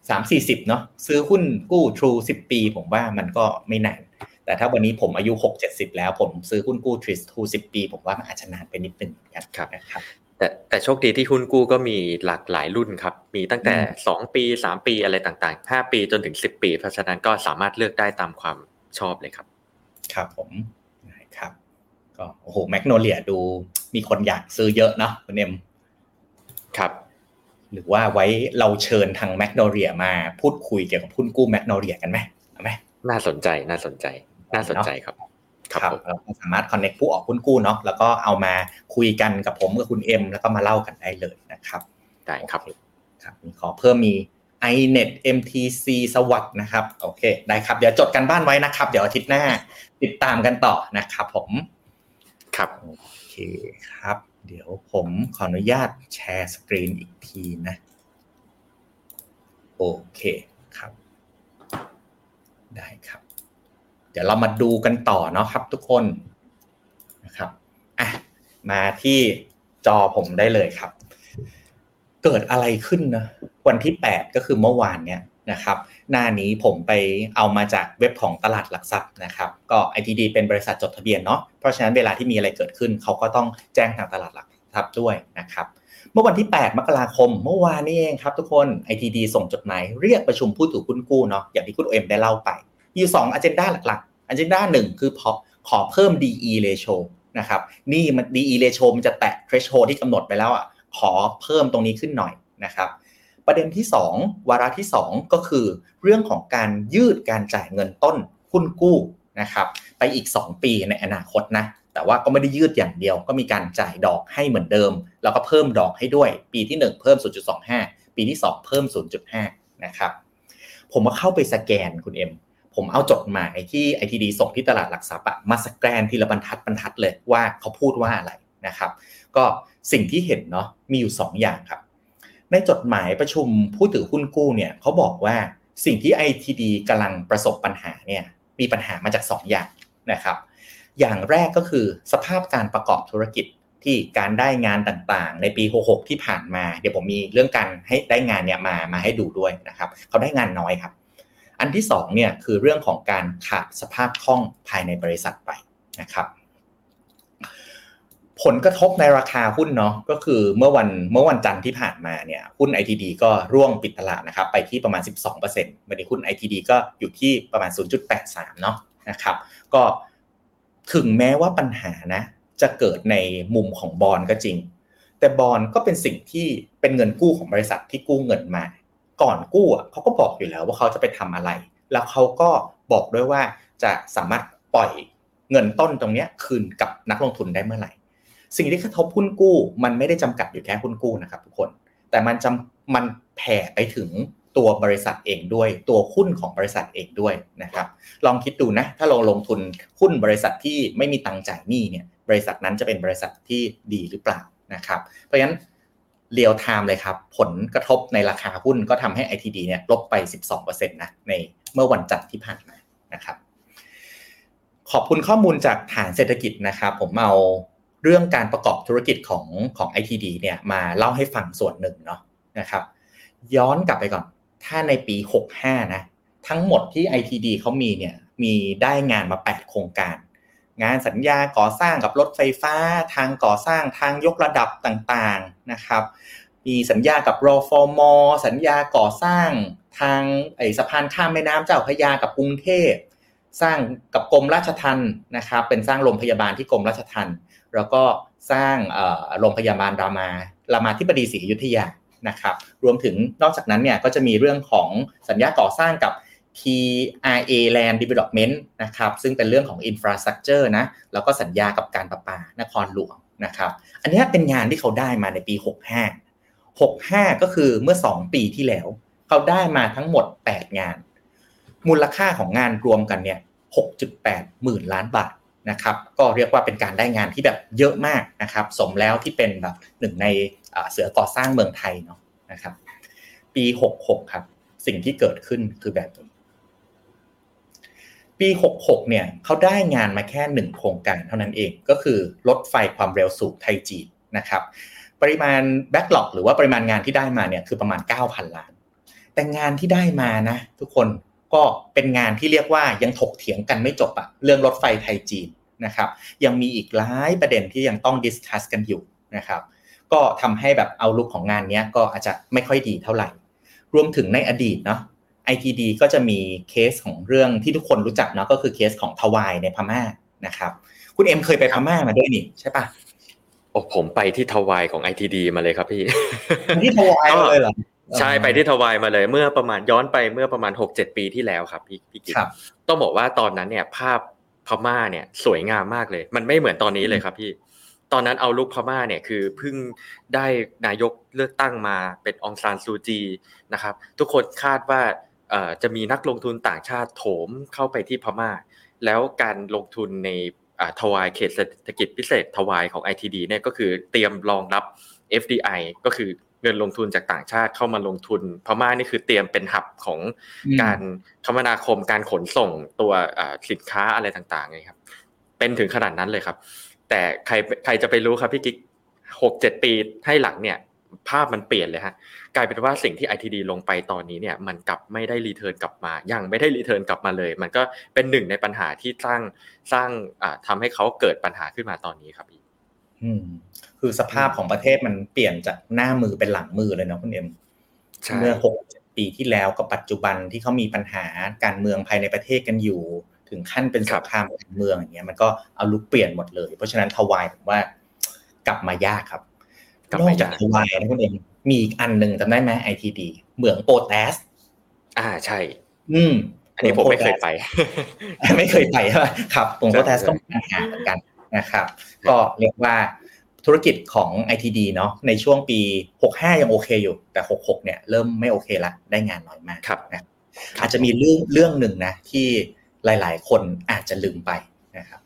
สามสี่สิบเนาะซื้อหุ้นกู้ทรูสิบปี ผมว่ามันก็ไม่นานแต่ถ้าวันนี้ผมอายุหกเจ็ดสิบแล้ว ผมซื้อหุ้นกู้ทริสทูสิบปี ผมว่ามันอาจจะนานไปนิดนึงกันนะครับ แต่แต่โชคดีที่หุ้นกู้ก็มีหลากหลายรุ่นครับ มีตั้งแต่สองปีสามปีอะไรต่างๆห้าปีจนถึงสิบปี เพราะฉะนั้นก็สามารถเลือกได้ตามความชอบเลยครับ ครับผมนะครับก็โอ้โหแมกโนเลียดูมีคนอยากซื้อเยอะเนาะคุณเอ็มครับ หรือว่าไว้เราเชิญทางแมกโนเลียมาพูดคุยเกี่ยวกับหุ้นกู้แมกโนเลียกันไหมเอาไหมน่าสนใจน่าสนใจ น่าสนใจครับ ครับเราสามารถ connect ผู้ออกหุ้นกู้เนาะแล้วก็เอามาคุยกันกับผมกับคุณเอ็มแล้วก็มาเล่ากันได้เลยนะครับได้ครับครับขอเพิ่มมี iNet MTC สวัสดนะครับโอเคได้ครับ เดี๋ยวจดกันบ้านไว้นะครับ เดี๋ยวอาทิตย์หน้าติดตามกันต่อนะครับผมครับโอเคครับ เดี๋ยวผมขออนุญาตแชร์สกรีนอีกทีนะ โอเคครับ ได้ครับเดี๋ยวเรามาดูกันต่อเนาะครับทุกคนนะครับอะมาที่จอผมได้เลยครับ เกิดอะไรขึ้นนะวันที่ 8 ก็คือเมื่อวานเนี่ยนะครับ หน้านี้ผมไปเอามาจากเว็บของตลาดหลักทรัพย์นะครับ ก็ ITD เป็นบริษัทจดทะเบียนเนาะเพราะฉะนั้นเวลาที่มีอะไรเกิดขึ้น เขาก็ต้องแจ้งทางตลาดหลักทรัพย์ด้วยนะครับเมื่อวันที่ 8 มกราคม เมื่อวานนี้เองครับทุกคน ITD ส่งจดหมายเรียกประชุมผู้ถือหุ้นกู้เนาะอย่างที่คุณเอ็มได้เล่าไป มีอยู่2 agenda หลักๆ agenda หนึ่งคือพอขอเพิ่ม DE ratio นะครับนี่มัน DE ratio มันจะแตะ threshold ที่กำหนดไปแล้วอะขอเพิ่มตรงนี้ขึ้นหน่อยนะครับประเด็นที่ 2 วาระที่ 2 ก็คือ เรื่องของการยืดการจ่ายเงินต้นหุ้นกู้นะครับไปอีก 2 ปีในอนาคตนะแต่ว่าก็ไม่ได้ยืดอย่างเดียว ก็มีการจ่ายดอกให้เหมือนเดิม แล้วก็เพิ่มดอกให้ด้วย ปีที่ 1 เพิ่ม 0.25 ปีที่ 2 เพิ่ม 0.5 นะครับผมมาเข้าไปสแกนคุณเอ็ม ผมเอาจดหมายที่ ITD ส่งที่ตลาดหลักทรัพย์มาสแกนทีละบรรทัดบรรทัดเลยว่าเขาพูดว่าอะไรนะครับ ก็สิ่งที่เห็นเนาะมีอยู่ 2 อย่างครับ ในจดหมายประชุมผู้ถือหุ้นกู้เนี่ยเขาบอกว่าสิ่งที่ ITD กำลังประสบปัญหาเนี่ยมีปัญหามาจาก 2 อย่างนะครับ อย่างแรกก็คือสภาพการประกอบธุรกิจที่การได้งานต่างๆ ในปี 66 ที่ผ่านมา เดี๋ยวผมมีเรื่องการให้ได้งานเนี่ยมามาให้ดูด้วยนะครับ เขาได้งานน้อยครับ อันที่2เนี่ยคือเรื่องของการขาดสภาพคล่องภายในบริษัทไปนะครับผลกระทบในราคาหุ้นเนาะก็คือเมื่อวันเมื่อวันจันทร์ที่ผ่านมาเนี่ยหุ้น ITD ก็ร่วงปิดตลาดนะครับไปที่ประมาณ 12%วันนี้หุ้น ITD ก็อยู่ที่ประมาณ 0.83 เนาะนะครับก็ถึงแม้ว่าปัญหานะจะเกิดในมุมของบอลก็จริง แต่บอลก็เป็นสิ่งที่เป็นเงินกู้ของบริษัทที่กู้เงินมา ก่อนกู้เขาก็บอกอยู่แล้วว่าเขาจะไปทำอะไร แล้วเขาก็บอกด้วยว่าจะสามารถปล่อยเงินต้นตรงนี้คืนกับนักลงทุนได้เมื่อไหร่ สิ่งที่กระทบหุ้นกู้ มันไม่ได้จำกัดอยู่แค่หุ้นกู้นะครับทุกคน แต่มันจำมันแผ่ไปถึงตัวบริษัทเองด้วย ตัวหุ้นของบริษัทเองด้วยนะครับ ลองคิดดูนะ ถ้าเราลงทุนหุ้นบริษัทที่ไม่มีตังจ่ายหนี้เนี่ย บริษัทนั้นจะเป็นบริษัทที่ดีหรือเปล่านะครับ เพราะฉะนั้น real-time เลยครับ ผลกระทบในราคาหุ้นก็ทำให้ ITD เนี่ยลบไป 12%นะในเมื่อวันจันทร์ที่ผ่านมานะครับ ขอบคุณข้อมูลจากฐานเศรษฐกิจนะครับ ผมเอาเรื่องการประกอบธุรกิจของของ ITD เนี่ยมาเล่าให้ฟังส่วนหนึ่งเนาะนะครับ ย้อนกลับไปก่อน ถ้าในปี 65 นะ ทั้งหมดที่ ITD เขามีเนี่ยมีได้งานมา 8 โครงการ งานสัญญาก่อสร้างกับรถไฟฟ้า ทางก่อสร้างทางยกระดับต่างๆนะครับ มีสัญญากับรอฟอมอสัญญาก่อสร้างทางไอสะพานข้ามแม่น้ำเจ้าพระยากับกรุงเทพสร้างกับกรมราชทัณฑ์นะครับ เป็นสร้างโรงพยาบาลที่กรมราชทัณฑ์แล้วก็สร้างโรงพยาบาลรามารามาธิบดีศรีอยุธยานะครับ รวมถึงนอกจากนั้นเนี่ยก็จะมีเรื่องของสัญญาก่อสร้างกับ TRA Land Development นะครับซึ่งเป็นเรื่องของ Infrastructure นะแล้วก็สัญญากับการประปานครหลวงนะครับอันนี้เป็นงานที่เขาได้มาในปี 65 65 ก็คือเมื่อ 2 ปีที่แล้ว เขาได้มาทั้งหมด 8 งาน มูลค่าของงานรวมกันเนี่ย6.8 หมื่นล้านบาทนะครับก็เรียกว่าเป็นการได้งานที่แบบเยอะมากนะครับสมแล้วที่เป็นแบบหนึ่งในเสือก่อสร้างเมืองไทยเนาะนะครับปี 66 ครับ สิ่งที่เกิดขึ้นคือแบบนี้ ปี 66 เนี่ยเขาได้งานมาแค่หนึ่งโครงการเท่านั้นเอง ก็คือรถไฟความเร็วสูงไทยจีนนะครับ ปริมาณ backlog หรือว่าปริมาณงานที่ได้มาเนี่ยคือประมาณ 9,000 ล้าน แต่งานที่ได้มานะทุกคนก็เป็นงานที่เรียกว่ายังถกเถียงกันไม่จบอะเรื่องรถไฟไทยจีนนะครับยังมีอีกหลายประเด็นที่ยังต้อง discuss กันอยู่นะครับก็ทำให้แบบเอาลุกของงานนี้ก็อาจจะไม่ค่อยดีเท่าไหร่ รวมถึงในอดีตเนาะ ITD ก็จะมีเคสของเรื่องที่ทุกคนรู้จักเนาะก็คือเคสของทวายในพม่านะครับ คุณเอ็มเคยไปพม่ามาด้วยนี่ใช่ปะโอ้ผมไปที่ทวายของ ITD มาเลยครับพี่ที่ทวายเลยเหรอใช่ไปที่ทวายมาเลยเมื่อประมาณย้อนไปเมื่อประมาณหกเจ็ดปีที่แล้วครับพี่พี่กิ๊กต้องบอกว่าตอนนั้นเนี่ยภาพพม่าเนี่ยสวยงามมากเลย มันไม่เหมือนตอนนี้เลยครับพี่ตอนนั้นเอาลุกพม่าเนี่ยคือเพิ่งได้นายกเลือกตั้งมาเป็นองซานซูจีนะครับ ทุกคนคาดว่า จะมีนักลงทุนต่างชาติโถมเข้าไปที่พม่า แล้วการลงทุนในทวายเขตเศรษฐกิจพิเศษทวายของ ITD เนี่ยก็คือเตรียมรองรับ FDI ก็คือเงินลงทุนจากต่างชาติเข้ามาลงทุน พม่านี่คือเตรียมเป็นหับของการคมนาคมการขนส่งตัวสินค้าอะไรต่างๆไงครับ เป็นถึงขนาดนั้นเลยครับ แต่ใครใครจะไปรู้ครับพี่กิ๊กหกเจ็ดปีให้หลังเนี่ย ภาพมันเปลี่ยนเลยฮะกลายเป็นว่าสิ่งที่ ITD ลงไปตอนนี้เนี่ยมันกลับไม่ได้รีเทิร์นกลับมา ยังไม่ได้รีเทิร์นกลับมาเลย มันก็เป็นหนึ่งในปัญหาที่สร้างสร้างอ่าทำให้เขาเกิดปัญหาขึ้นมาตอนนี้ครับพี่คือสภาพของประเทศมันเปลี่ยนจากหน้ามือเป็นหลังมือเลยเนาะคุณเอ็มเมื่อหกปีที่แล้วกับปัจจุบันที่เขามีปัญหาการเมืองภายในประเทศกันอยู่ ถึงขั้นเป็นสงครามการเมืองอย่างเงี้ยมันก็เอาลุกเปลี่ยนหมดเลย เพราะฉะนั้นทวายผมว่ากลับมายากครับ นอกจากทวายนะคุณเอ็มมีอีกอันหนึ่งจำได้ไหมไอทีดีเหมืองโปแทสอ่าใช่ อืม อันนี้ผมไม่เคยไป ไม่เคยไปใช่ไหมครับเหมืองโปแทสก็มีปัญหาเหมือนกันนะครับ ก็เรียกว่าธุรกิจของ ITD เนาะในช่วงปี 65 ยังโอเคอยู่ แต่ 66 เนี่ยเริ่มไม่โอเคละ ได้งานน้อยมากครับนะอาจจะมีเรื่องเรื่องหนึ่งนะ ที่หลาย ๆ คนอาจจะลืมไปนะครับ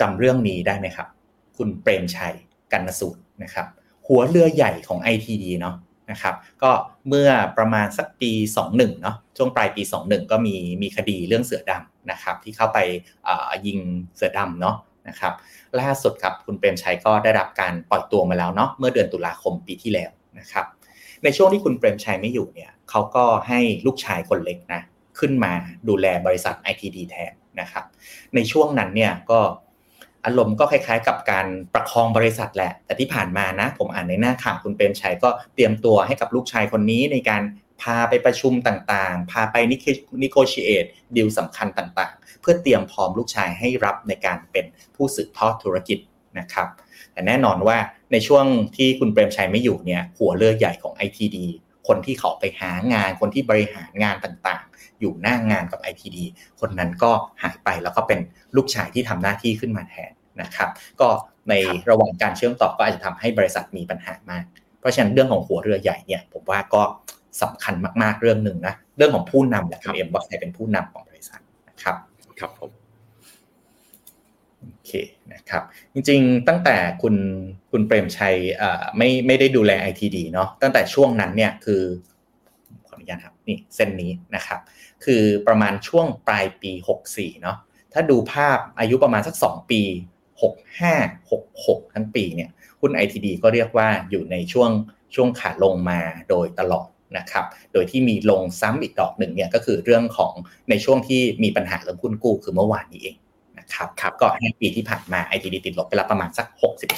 จำเรื่องนี้ได้ไหมครับ คุณเปรมชัยกันนสูตรนะครับ หัวเรือใหญ่ของ ITD เนาะนะครับก็เมื่อประมาณสักปี 21เนาะช่วงปลายปี 21 ก็มีมีคดีเรื่องเสือดำนะครับที่เข้าไปยิงเสือดำเนาะนะครับล่าสุดครับคุณเปรมชัยก็ได้รับการปล่อยตัวมาแล้วเนาะเมื่อเดือนตุลาคมปีที่แล้วนะครับในช่วงที่คุณเปรมชัยไม่อยู่เนี่ยเขาก็ให้ลูกชายคนเล็กนะขึ้นมาดูแลบริษัท ITD แทนนะครับในช่วงนั้นเนี่ยก็ อารมณ์ก็คล้ายๆ กับการประคองบริษัทแหละ แต่ที่ผ่านมานะ ผมอ่านในหน้าข่าวคุณเปรมชัยก็เตรียมตัวให้กับลูกชายคนนี้ในการพาไปประชุมต่างๆ พาไปนิโคชิเอตดีลสำคัญต่างๆ เพื่อเตรียมพร้อมลูกชายให้รับในการเป็นผู้สืบทอดธุรกิจนะครับ แต่แน่นอนว่าในช่วงที่คุณเปรมชัยไม่อยู่เนี่ยหัวเรือใหญ่ของ ITD คนที่เขาไปหางาน คนที่บริหารงานต่างๆ อยู่หน้างานกับ ITD คนนั้นก็หายไปแล้วก็เป็นลูกชายที่ทำหน้าที่ขึ้นมาแทนนะครับ ก็ในระหว่างการเชื่อมต่อก็อาจจะทำให้บริษัทมีปัญหามาก เพราะฉะนั้นเรื่องของหัวเรือใหญ่เนี่ยผมว่าก็สำคัญมากๆเรื่องหนึ่งนะเรื่องของผู้นำแหละคุณเอ็มว่าใครเป็นผู้นำของบริษัทนะครับ ครับผม เคนะครับจริงๆ ตั้งแต่คุณคุณเปรมชัยไม่ไม่ได้ดูแล ITD เนาะตั้งแต่ช่วงนั้นเนี่ยคือขออนุญาตครับนี่เส้นนี้นะครับ คือประมาณช่วงปลายปี 64เนาะถ้าดูภาพอายุประมาณสัก 2 ปี 65 66 ทั้งปีเนี่ยหุ้น ITD ก็เรียกว่าอยู่ในช่วงช่วงขาลงมาโดยตลอดนะครับ โดยที่มีลงซ้ำอีกดอกหนึ่งเนี่ยก็คือเรื่องของในช่วงที่มีปัญหาเรื่องหุ้นกู้คือเมื่อวานนี้เอง นะครับรบก็ในปีที่ผ่านมา ITD ติดลบไปแล้วประมาณสัก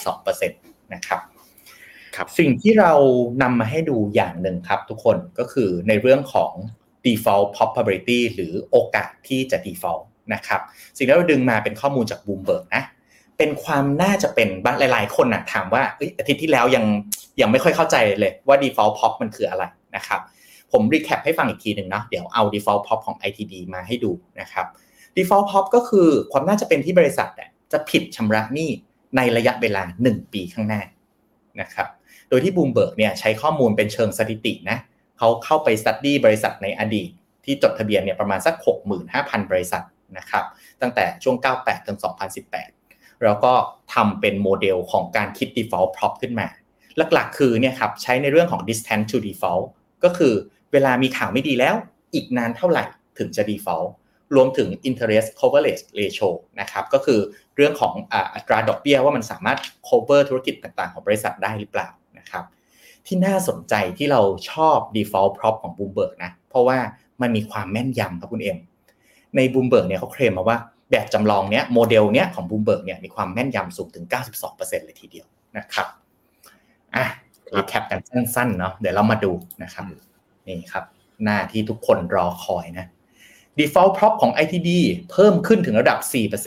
62%นะครับครับสิ่งที่เรานำมาให้ดูอย่างหนึ่งครับทุกคนก็คือในเรื่องของ default probability หรือโอกาสที่จะ default นะครับ สิ่งที่เราดึงมาเป็นข้อมูลจาก Bloomberg นะเป็นความน่าจะเป็นบางหลาย ๆ คนนะถามว่าอาทิตย์ที่แล้วยังยังไม่ค่อยเข้าใจเลยว่า default prob มันคืออะไรนะครับ ผม recap ให้ฟังอีกทีหนึ่งเนาะเดี๋ยวเอา default prob ของ ITD มาให้ดูนะครับ default prob ก็คือความน่าจะเป็นที่บริษัทจะผิดชำระหนี้ในระยะเวลา 1 ปีข้างหน้านะครับโดยที่บูมเบิร์กเนี่ยใช้ข้อมูลเป็นเชิงสถิตินะเขาเข้าไป study บริษัทในอดีต ที่จดทะเบียนเนี่ยประมาณสัก 65,000 บริษัทนะครับตั้งแต่ช่วง 98 ถึง 2018 แล้วก็ทำเป็นโมเดลของการคิด default prop ขึ้นมา หลักๆ คือเนี่ยครับใช้ในเรื่องของ distance to default ก็คือเวลามีข่าวไม่ดีแล้ว อีกนานเท่าไหร่ถึงจะ default รวมถึง interest coverage ratio นะครับ ก็คือเรื่องของอัตราดอกเบี้ยว่ามันสามารถ cover ธุรกิจต่างๆ ของบริษัทได้หรือเปล่านะครับ ที่น่าสนใจที่เราชอบ default prop ของ Bloomberg นะ เพราะว่ามันมีความแม่นยำครับคุณเอ็ม ใน Bloomberg เนี่ยเขาเคลมมาว่าแบบจำลองเนี้ยโมเดลเนี้ยของ Bloomberg เนี่ยมีความแม่นยำสูงถึง 92%เลยทีเดียวนะครับอะรีแคปกันสั้นๆเนาะเดี๋ยวเรามาดูนะครับนี่ครับ หน้าที่ทุกคนรอคอยนะ default prop ของ ITD เพิ่มขึ้นถึงระดับ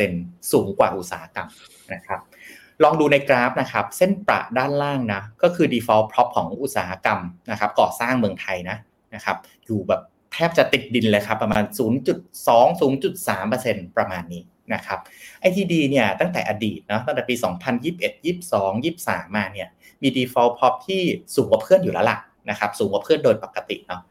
4%สูงกว่าอุตสาหกรรมนะครับลองดูในกราฟนะครับ เส้นประด้านล่างนะ ก็คือ default prop ของอุตสาหกรรมนะครับก่อสร้างเมืองไทยนะนะครับอยู่แบบแทบจะติดดินเลยครับ ประมาณ 0.2 0.3%ประมาณนี้นะครับ ITD เนี่ยตั้งแต่อดีตนะตั้งแต่ปี 2021 22 23 มาเนี่ยมี default prop ที่สูงกว่าเพื่อนอยู่แล้วล่ะนะครับสูงกว่าเพื่อนโดยปกติเนาะ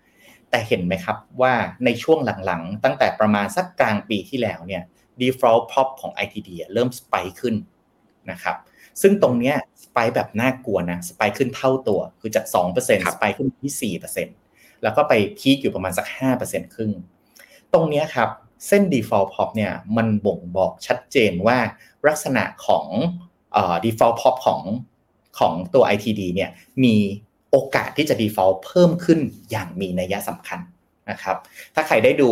แต่เห็นไหมครับว่าในช่วงหลังๆ ตั้งแต่ประมาณสักกลางปีที่แล้วเนี่ย default prop ของ ITD เริ่มสไปขึ้นนะครับซึ่งตรงเนี้ยสไปแบบน่ากลัวนะสไปขึ้นเท่าตัวคือจาก 2%สไปขึ้นที่ 4%แล้วก็ไปพีคอยู่ประมาณสัก 5%ครึ่ง ตรงนี้ครับเส้น default prop เนี่ยมันบ่งบอกชัดเจนว่าลักษณะของ default prop ของของตัว ITD เนี่ยมี โอกาสที่จะ default เพิ่มขึ้นอย่างมีนัยสำคัญนะครับ ถ้าใครได้ดู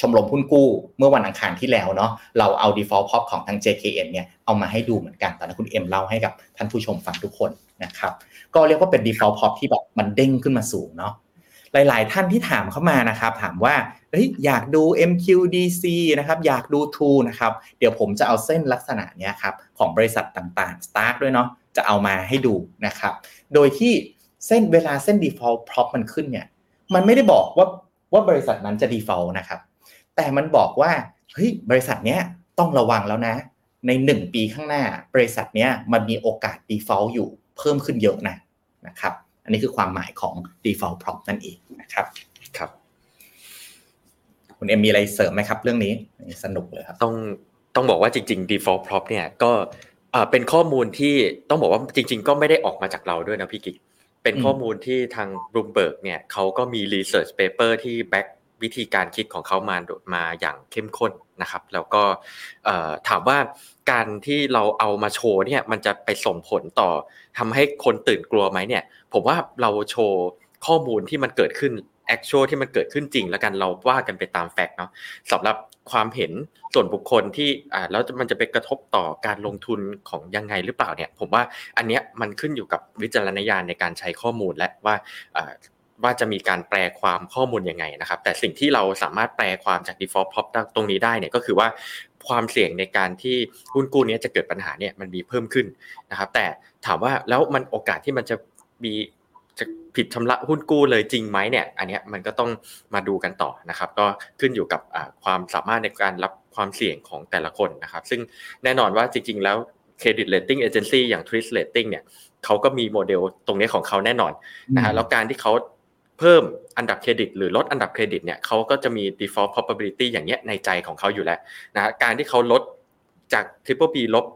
ชมรมหุ้นกู้เมื่อวันอังคารที่แล้วเนาะ เราเอา default pop ของทาง JKN เนี่ยเอามาให้ดูเหมือนกัน ตอนนั้นคุณเอ็มเล่าให้กับท่านผู้ชมฟังทุกคนนะครับ ก็เรียกว่าเป็น default pop ที่แบบมันเด้งขึ้นมาสูงเนาะ หลาย ๆ ท่านที่ถามเข้ามานะครับ ถามว่าเฮ้ยอยากดู MQDC นะครับ อยากดู t ูนะครับ เดี๋ยวผมจะเอาเส้นลักษณะเนี้ยครับของบริษัทต่างๆ Stark ด้วยเนาะ จะเอามาให้ดูนะครับ โดยที่ เส้นเวลาเส้น default prop มันขึ้นเนี่ย มันไม่ได้บอกว่าว่าบริษัทนั้นจะ default นะครับ แต่มันบอกว่าเฮ้ยบริษัทเนี้ยต้องระวังแล้วนะ ในหนึ่งปีข้างหน้า บริษัทเนี้ยมันมีโอกาส default อยู่เพิ่มขึ้นเยอะนะนะครับ อันนี้คือความหมายของ default prop นั่นเองนะครับครับคุณเอ็มมีอะไรเสริมไหมครับ เรื่องนี้สนุกเลยครับต้องต้องบอกว่าจริง ๆ default prop เนี่ยก็เป็นข้อมูลที่ต้องบอกว่าจริง ๆ ก็ไม่ได้ออกมาจากเราด้วยนะพี่กิ๊ก เป็นข้อมูลที่ทางบ o ูมเบิร์กเนี่ยเขาก็มี research paper ที่ back วิธีการคิดของเขามามาอย่างเข้มข้นนะครับ แล้วก็ถามว่าการที่เราเอามาโชว์เนี่ยมันจะไปส่งผลต่อทำให้คนตื่นกลัวไหมเนี่ย ผมว่าเราโชว์ข้อมูลที่มันเกิดขึ้น actual ที่มันเกิดขึ้นจริง แล้วกันเราว่ากันไปตาม fact เนาะสำหรับความเห็นส่วนบุคคลที่อ่าแล้วมันจะไปกระทบต่อการลงทุนของยังไงหรือเปล่าเนี่ย ผมว่าอันเนี้ยมันขึ้นอยู่กับวิจารณญาณในการใช้ข้อมูลและว่าอ่าว่าจะมีการแปลความข้อมูลยังไงนะครับ แต่สิ่งที่เราสามารถแปลความจาก default prop ตรงนี้ได้เนี่ยก็คือว่าความเสี่ยงในการที่หุ้นกู้นี้จะเกิดปัญหาเนี่ยมันมีเพิ่มขึ้นนะครับ แต่ถามว่าแล้วมันโอกาสที่มันจะมี ผิดชำระหุ้นกู้เลยจริงไหมเนี่ยอันนี้มันก็ต้องมาดูกันต่อนะครับ ก็ขึ้นอยู่กับความสามารถในการรับความเสี่ยงของแต่ละคนนะครับ ซึ่งแน่นอนว่าจริง ๆ แล้วเครดิตเลตติ้งเอเจนซี่อย่าง Twist Rating เนี่ยเขาก็มีโมเดลตรงนี้ของเขาแน่นอนนะฮะแล้วการที่เขาเพิ่มอันดับเครดิต หรือลดอันดับเครดิตเนี่ยเขาก็จะมี default probability อย่างเงี้ยในใจของเขาอยู่แล้วนะการที่เขาลดจาก triple B ลบ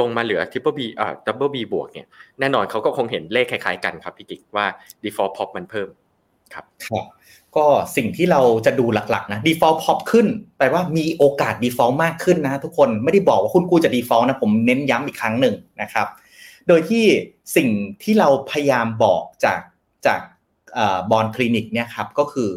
ลงมาเหลือ triple B อ่า double B บวกเนี่ยแน่นอนเขาก็คงเห็นเลขคล้ายๆกันครับพี่กิ๊กว่า default pop มันเพิ่มครับครับก็สิ่งที่เราจะดูหลักๆนะ default pop ขึ้นแปลว่ามีโอกาส default มากขึ้นนะทุกคนไม่ได้บอกว่าคุณกูจะ default นะผมเน้นย้ำอีกครั้งหนึ่งนะครับ โดยที่สิ่งที่เราพยายามบอกจากจาก Bond Clinic เนี่ยครับก็คือ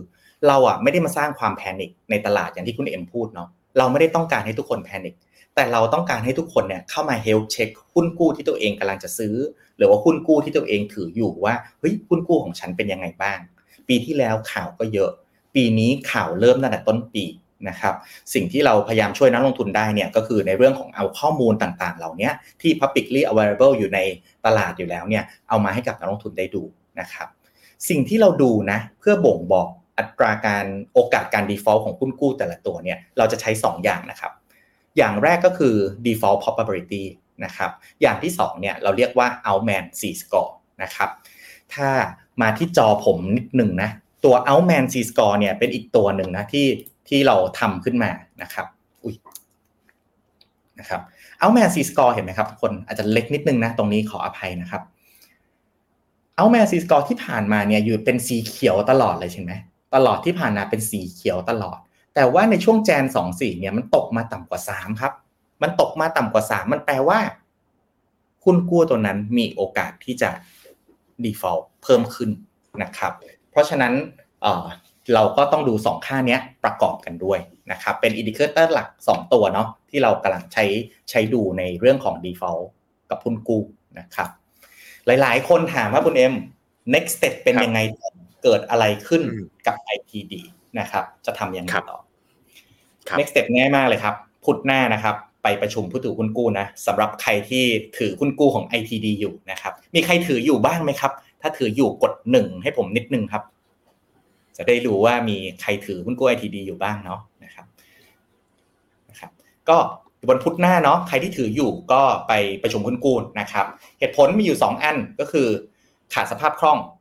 เราอะไม่ได้มาสร้างความ panic ในตลาดอย่างที่คุณเอ็มพูดเนาะเราไม่ได้ต้องการให้ทุกคน panic แต่เราต้องการให้ทุกคนเนี่ยเข้ามา health check หุ้นกู้ที่ตัวเองกำลังจะซื้อ หรือว่าหุ้นกู้ที่ตัวเองถืออยู่ว่าเฮ้ยหุ้นกู้ของฉันเป็นยังไงบ้าง ปีที่แล้วข่าวก็เยอะ ปีนี้ข่าวเริ่มตั้งแต่ต้นปีนะครับสิ่งที่เราพยายามช่วยนักลงทุนได้เนี่ยก็คือในเรื่องของเอาข้อมูลต่างๆ เหล่านี้ที่ publicly available อยู่ในตลาดอยู่แล้วเนี่ยเอามาให้กับนักลงทุนได้ดูนะครับสิ่งที่เราดูนะเพื่อบ่งบอกอัตราการโอกาสการ default ของหุ้นกู้แต่ละตัวเนี่ยเราจะใช้ 2 อย่างนะครับ อย่างแรกก็คือ default probability นะครับอย่างที่2เนี่ยเราเรียกว่า outman C score นะครับถ้ามาที่จอผมนิดหนึ่งนะตัว outman C score เนี่ยเป็นอีกตัวหนึ่งนะที่ที่เราทำขึ้นมานะครับอุ้ยนะครับ outman C score เห็นไหมครับทุกคนอาจจะเล็กนิดนึงนะตรงนี้ขออภัยนะครับ outman C score ที่ผ่านมาเนี่ยอยู่เป็นสีเขียวตลอดเลยใช่ไหมตลอดที่ผ่านมาเป็นสีเขียวตลอด แต่ว่าในช่วง Jan สองสี่เนี่ยมันตกมาต่ำกว่าสามครับ มันตกมาต่ำกว่าสามมันแปลว่าหุ้นกู้ตัวนั้นมีโอกาสที่จะ default เพิ่มขึ้นนะครับ เพราะฉะนั้นเเราก็ต้องดู 2 ค่านี้ประกอบกันด้วยนะครับ เป็น indicator หลัก 2 ตัวเนาะที่เรากำลังใช้ใช้ดูในเรื่องของ default กับหุ้นกู้นะครับ หลายๆ คนถามว่าคุณเอ็ม next step เป็นยังไงเกิดอะไรขึ้นกับ IPD นะครับ จะทำยังไงต่อ next step ง่ายมากเลยครับ พุธหน้านะครับ ไปประชุมผู้ถือหุ้นกู้นะสำหรับใครที่ถือหุ้นกู้ของ ITD อยู่นะครับ มีใครถืออยู่บ้างไหมครับ ถ้าถืออยู่กดหนึ่งให้ผมนิดนึงครับ จะได้รู้ว่ามีใครถือหุ้นกู้ ITD อยู่บ้างเนาะนะครับนะครับ ก็วันพุธหน้าเนาะใครที่ถืออยู่ก็ไปประชุมหุ้นกู้นะครับ เหตุผลมีอยู่ 2 อันก็คือขาดสภาพคล่อง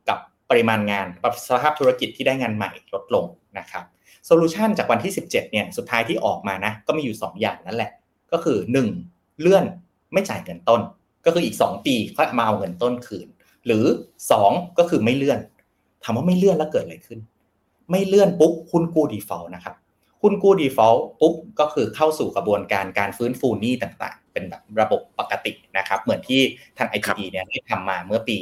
กับ ปริมาณงานสภาพธุรกิจที่ได้งานใหม่ลดลงนะครับ solution จากวันที่ 17เนี่ยสุดท้ายที่ออกมานะก็มีอยู่ 2 อย่างนั่นแหละ ก็คือ 1 เลื่อนไม่จ่ายเงินต้น ก็คืออีก 2 ปีค่อยมาเอาเงินต้นคืน หรือ 2 ก็คือไม่เลื่อนถามว่าไม่เลื่อนแล้วเกิดอะไรขึ้น ไม่เลื่อนปุ๊บหุ้นกู้ default นะครับหุ้นกู้ default ปุ๊บก็คือเข้าสู่กระบวนการการฟื้นฟูหนี้ต่างๆ เป็นแบบระบบปกตินะครับเหมือนที่ทาง ITD เนี่ยได้ทำมาเมื่อปี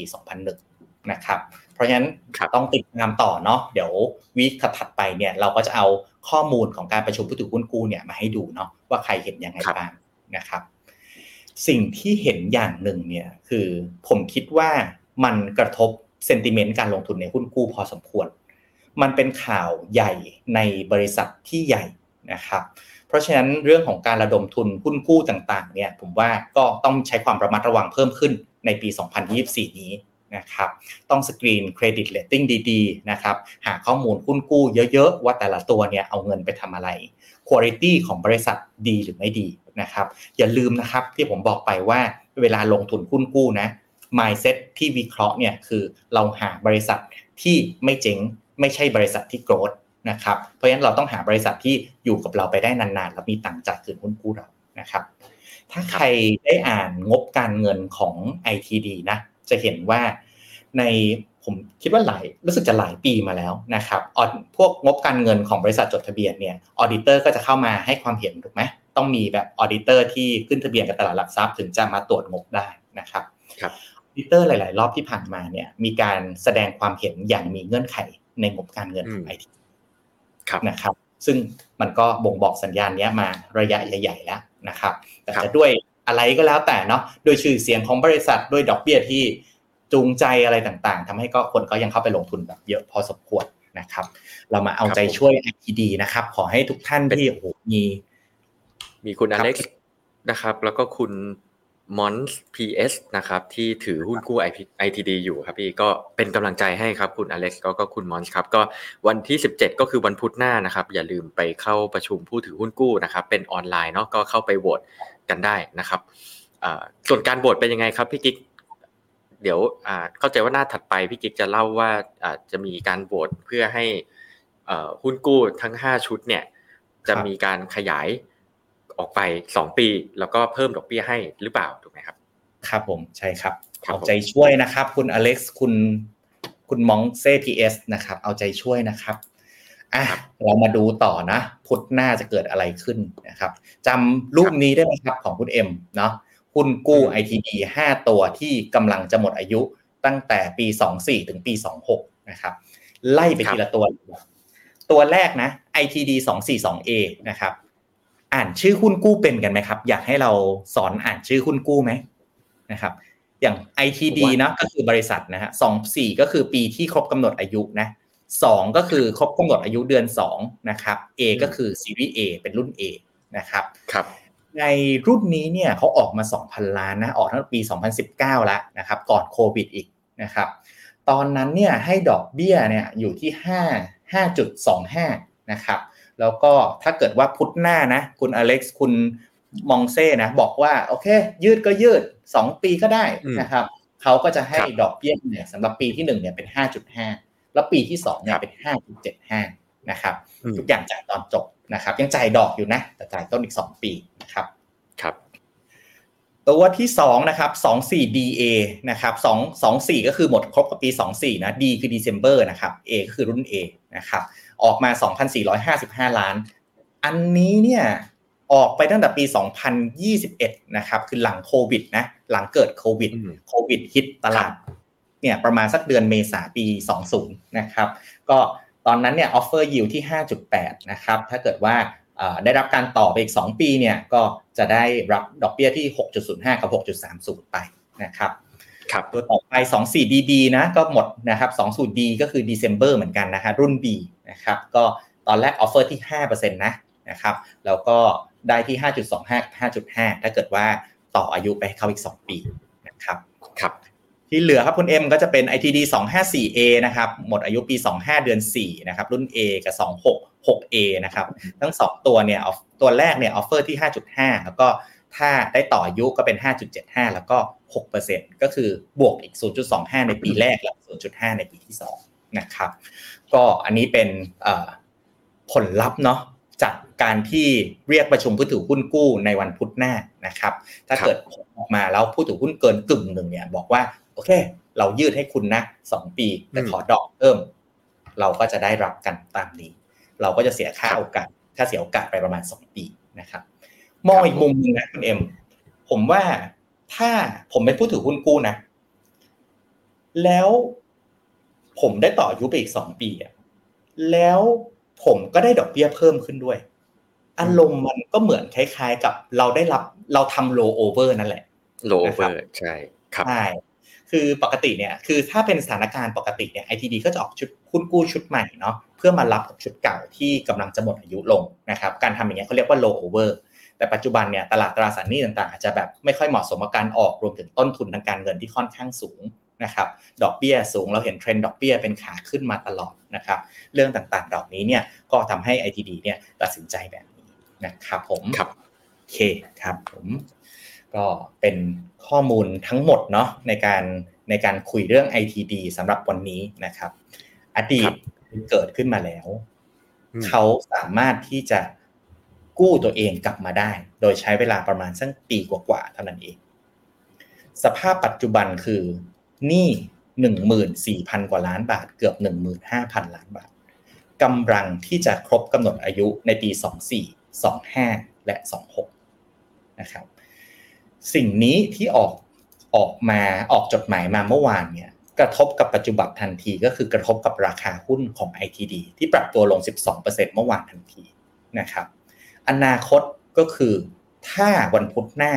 2001นะครับ ราะฉะนั้นต้องติดตามต่อเนาะเดี๋ยววีคถัดไปเนี่ยเราก็จะเอาข้อมูลของการประชุมผู้ถือหุ้นกู้เนี่ยมาให้ดูเนาะว่าใครเห็นยังไงบ้างนะครับ สิ่งที่เห็นอย่างหนึ่งเนี่ยคือผมคิดว่ามันกระทบเซนติเมนต์การลงทุนในหุ้นกู้พอสมควร มันเป็นข่าวใหญ่ในบริษัทที่ใหญ่นะครับ เพราะฉะนั้นเรื่องของการระดมทุนหุ้นกู้ต่างๆเนี่ยผมว่าก็ต้องใช้ความระมัดระวังเพิ่มขึ้นในปี 2024 นี้ นะครับต้อง screen credit rating ดีๆนะครับหาข้อมูลหุ้นกู้เยอะๆ ว่าแต่ละตัวเนี่ยเอาเงินไปทำอะไรคุณภาพของบริษัทดีหรือไม่ดีนะครับอย่าลืมนะครับที่ผมบอกไปว่าเวลาลงทุนหุ้นกู้นะ mindset ที่วิเคราะห์เนี่ยคือเราหาบริษัทที่ไม่เจ๊งไม่ใช่บริษัทที่ growth นะครับเพราะฉะนั้นเราต้องหาบริษัทที่อยู่กับเราไปได้นานๆ แล้วมีตังจ่ายคืนหุ้นกู้เรานะครับถ้าใครได้อ่านงบการเงินของ ITD นะ จะเห็นว่าในผมคิดว่าหลายรู้สึกจะหลายปีมาแล้วนะครับอพวกงบการเงินของบริษัทจดทะเบียนเนี่ย auditor ก็จะเข้ามาให้ความเห็นถูกไหมต้องมีแบบ auditor ที่ขึ้นทะเบียนกับตลาดหลักทรัพย์ถึงจะมาตรวจงบได้นะครับครับ auditor หลาย ๆ รอบที่ผ่านมาเนี่ยมีการแสดงความเห็นอย่างมีเงื่อนไขในงบการเงินของ ITD นะครับ ซึ่งมันก็บ่งบอกสัญญาณนี้มาระยะใหญ่ ๆ แล้วนะครับ แต่จะด้วย อะไรก็แล้วแต่เนาะโดยชื่อเสียงของบริษัทด้วยดอกเบี้ยที่จูงใจอะไรต่างๆทำให้ก็คนก็ยังเข้าไปลงทุนแบบเยอะพอสมควรนะครับ เรามาเอาใจช่วย ITD นะครับ ขอให้ทุกท่านที่โอ้โหมี มีคุณอเล็กซ์นะครับ แล้วก็คุณมอนส์พีเอสนะครับ ที่ถือหุ้นกู้ ITD อยู่ครับพี่ก็เป็นกำลังใจให้ครับคุณอเล็กซ์ก็คุณมอนส์ครับ ก็วันที่ 17 ก็คือวันพุธหน้านะครับ อย่าลืมไปเข้าประชุมผู้ถือหุ้นกู้นะครับ เป็นออนไลน์เนาะก็เข้าไปโหวต กันได้นะครับส่วนการโหวตเป็นยังไงครับพี่กิ๊กเดี๋ยวเข้าใจว่าหน้าถัดไปพี่กิ๊กจะเล่าว่าจะมีการโหวตเพื่อให้หุ้นกู้ทั้ง 5 ชุดเนี่ยจะมีการขยายออกไป 2 ปี แล้วก็เพิ่มดอกเบี้ยให้หรือเปล่าถูกไหมครับ ครับผมใช่ครับเอาใจช่วยนะครับ คุณอเล็กซ์คุณคุณมองเซ่พีเอสนะครับ เอาใจช่วยนะครับ อะเรามาดูต่อนะพุธหน้าจะเกิดอะไรขึ้นนะครับจำรูปนี้ได้ไหมครับของคุณเอ็มเนาะหุ้นกู้ ITD 5ตัวที่กำลังจะหมดอายุตั้งแต่ปี 24 ถึงปี 26 นะครับ ไล่ไปทีละตัว ตัวแรกนะ ITD 242A นะครับ อ่านชื่อหุ้นกู้เป็นกันไหมครับ อยากให้เราสอนอ่านชื่อหุ้นกู้ไหมนะครับ อย่าง ITD นะก็คือบริษัทนะฮะ24 ก็คือปีที่ครบกำหนดอายุนะ 2 ก็คือครบกำหนดอายุเดือน2นะครับ A ก็คือซีรีส์ A เป็นรุ่น A นะครับครับ ในรุ่นนี้เนี่ยเขาออกมา 2,000 ล้านนะออกตั้งปี 2019 แล้วนะครับก่อนโควิดอีกนะครับตอนนั้นเนี่ยให้ดอกเบี้ยเนี่ยอยู่ที่ 5 5.25นะครับแล้วก็ถ้าเกิดว่าพุทหน้านะคุณอเล็กซ์คุณมองเซ่นะบอกว่าโอเค ยืดก็ยืด 2 ปีก็ได้นะครับเขาก็จะให้ดอกเบี้ยเนี่ยสำหรับปีที่1เนี่ยเป็น 5.5 แล้วปีที่2เนี่ยเป็น5.75นะครับทุกอย่างจ่ายตอนจบนะครับ ยังจ่ายดอกอยู่นะ แต่จ่ายต้นอีก 2 ปีนะครับครับ ตัวที่2นะครับ 24 DA นะครับ2 24 ก็คือหมดครบกับปี 24 นะ D คือ December นะครับ A ก็คือรุ่น A นะครับออกมา 2,455 ล้าน อันนี้เนี่ยออกไปตั้งแต่ปี 2021 นะครับ คือหลังโควิดนะ หลังเกิดโควิด โควิดฮิตตลาด เนี่ยประมาณสักเดือนเมษาปี 20 นะครับ ก็ตอนนั้นเนี่ยออฟเฟอร์ยิวที่ 5.8 นะครับ ถ้าเกิดว่าได้รับการต่อไปอีก 2 ปีเนี่ยก็จะได้รับดอกเบี้ยที่ 6.05 กับ 6.30 ไปนะครับครับตัวต่อไป 24 DB นะก็หมดนะครับ 20 D ก็คือ December เหมือนกันนะคะรุ่น B นะครับก็ตอนแรก offer ที่5%นะนะครับแล้วก็ได้ที่ 5.25กับ5.5 ถ้าเกิดว่าต่ออายุไปเขาอีก 2 ปีนะครับครับ ที่เหลือครับคุณเอ็มก็จะเป็น ITD 254A นะครับ หมดอายุปี 25 เดือน 4 นะครับ รุ่น A กับ 26 6A นะครับ ทั้ง 2 ตัวเนี่ย ตัวแรกเนี่ย offer ที่ 5.5 แล้วก็ถ้าได้ต่ออายุก็เป็น 5.75 แล้วก็ 6%ก็คือบวกอีก 0.25 ในปีแรกแล้ว0.5 ในปีที่ 2 นะครับ ก็อันนี้เป็นผลลัพธ์เนาะจากการที่เรียกประชุมผู้ถือหุ้นกู้ในวันพุธหน้านะครับ ถ้าเกิดออกมาแล้วผู้ถือหุ้นเกินกึ่งหนึ่งเนี่ยบอกว่าโอเค เรายืดให้คุณนะสองปีแต่ขอดอกเพิ่ม เราก็จะได้รับกันตามนี้ เราก็จะเสียค่าโอกาสค่าเสียโอกาสไปประมาณสองปีนะครับ มองอีกมุมนึงนะคุณเอ็มผมว่าถ้าผมเป็นผู้ถือหุ้นกู้นะ แล้วผมได้ต่ออายุไปอีกสองปีอะแล้วผมก็ได้ดอกเบี้ยเพิ่มขึ้นด้วย อารมณ์มันก็เหมือนคล้ายๆกับเราได้รับเราทำโลโอเวอร์นั่นแหละโลโอเวอร์ใช่ ครับใช่ คือปกติเนี่ยคือถ้าเป็นสถานการณ์ปกติเนี่ย ITD ก็จะออกชุดหุ้นกู้ชุดใหม่เนาะเพื่อมารับกับชุดเก่าที่กำลังจะหมดอายุลงนะครับการทำอย่างเงี้ยเขาเรียกว่าโลโอเวอร์แต่ปัจจุบันเนี่ยตลาดตราสารหนี้ต่างๆอาจจะแบบไม่ค่อยเหมาะสมกับการออกรวมถึงต้นทุนทางการเงินที่ค่อนข้างสูงนะครับดอกเบี้ยสูงเราเห็นเทรนด์ดอกเบี้ยเป็นขาขึ้นมาตลอดนะครับเรื่องต่างๆเหล่านี้เนี่ยก็ทำให้ ITD เนี่ยตัดสินใจแบบนี้นะครับผมครับโอเคครับผม ก็เป็นข้อมูลทั้งหมดเนาะในการในการคุยเรื่อง ITD สำหรับวันนี้นะครับ อดีตเกิดขึ้นมาแล้ว เขาสามารถที่จะกู้ตัวเองกลับมาได้ โดยใช้เวลาประมาณสักปีกว่าๆเท่านั้นเอง สภาพปัจจุบันคือหนี้หนึ่งหมื่นสี่พันกว่าล้านบาท เกือบหนึ่งหมื่นห้าพันล้านบาทกำลังที่จะครบกำหนดอายุในปีสองสี่สองห้าและสองหกนะครับ สิ่งนี้ที่ออกออกมาออกจดหมายมาเมื่อวานเนี่ยกระทบกับปัจจุบันทันทีก็คือกระทบกับราคาหุ้นของ ITD ที่ปรับตัวลง 12%เมื่อวานทันทีนะครับ อนาคตก็คือถ้าวันพุธหน้า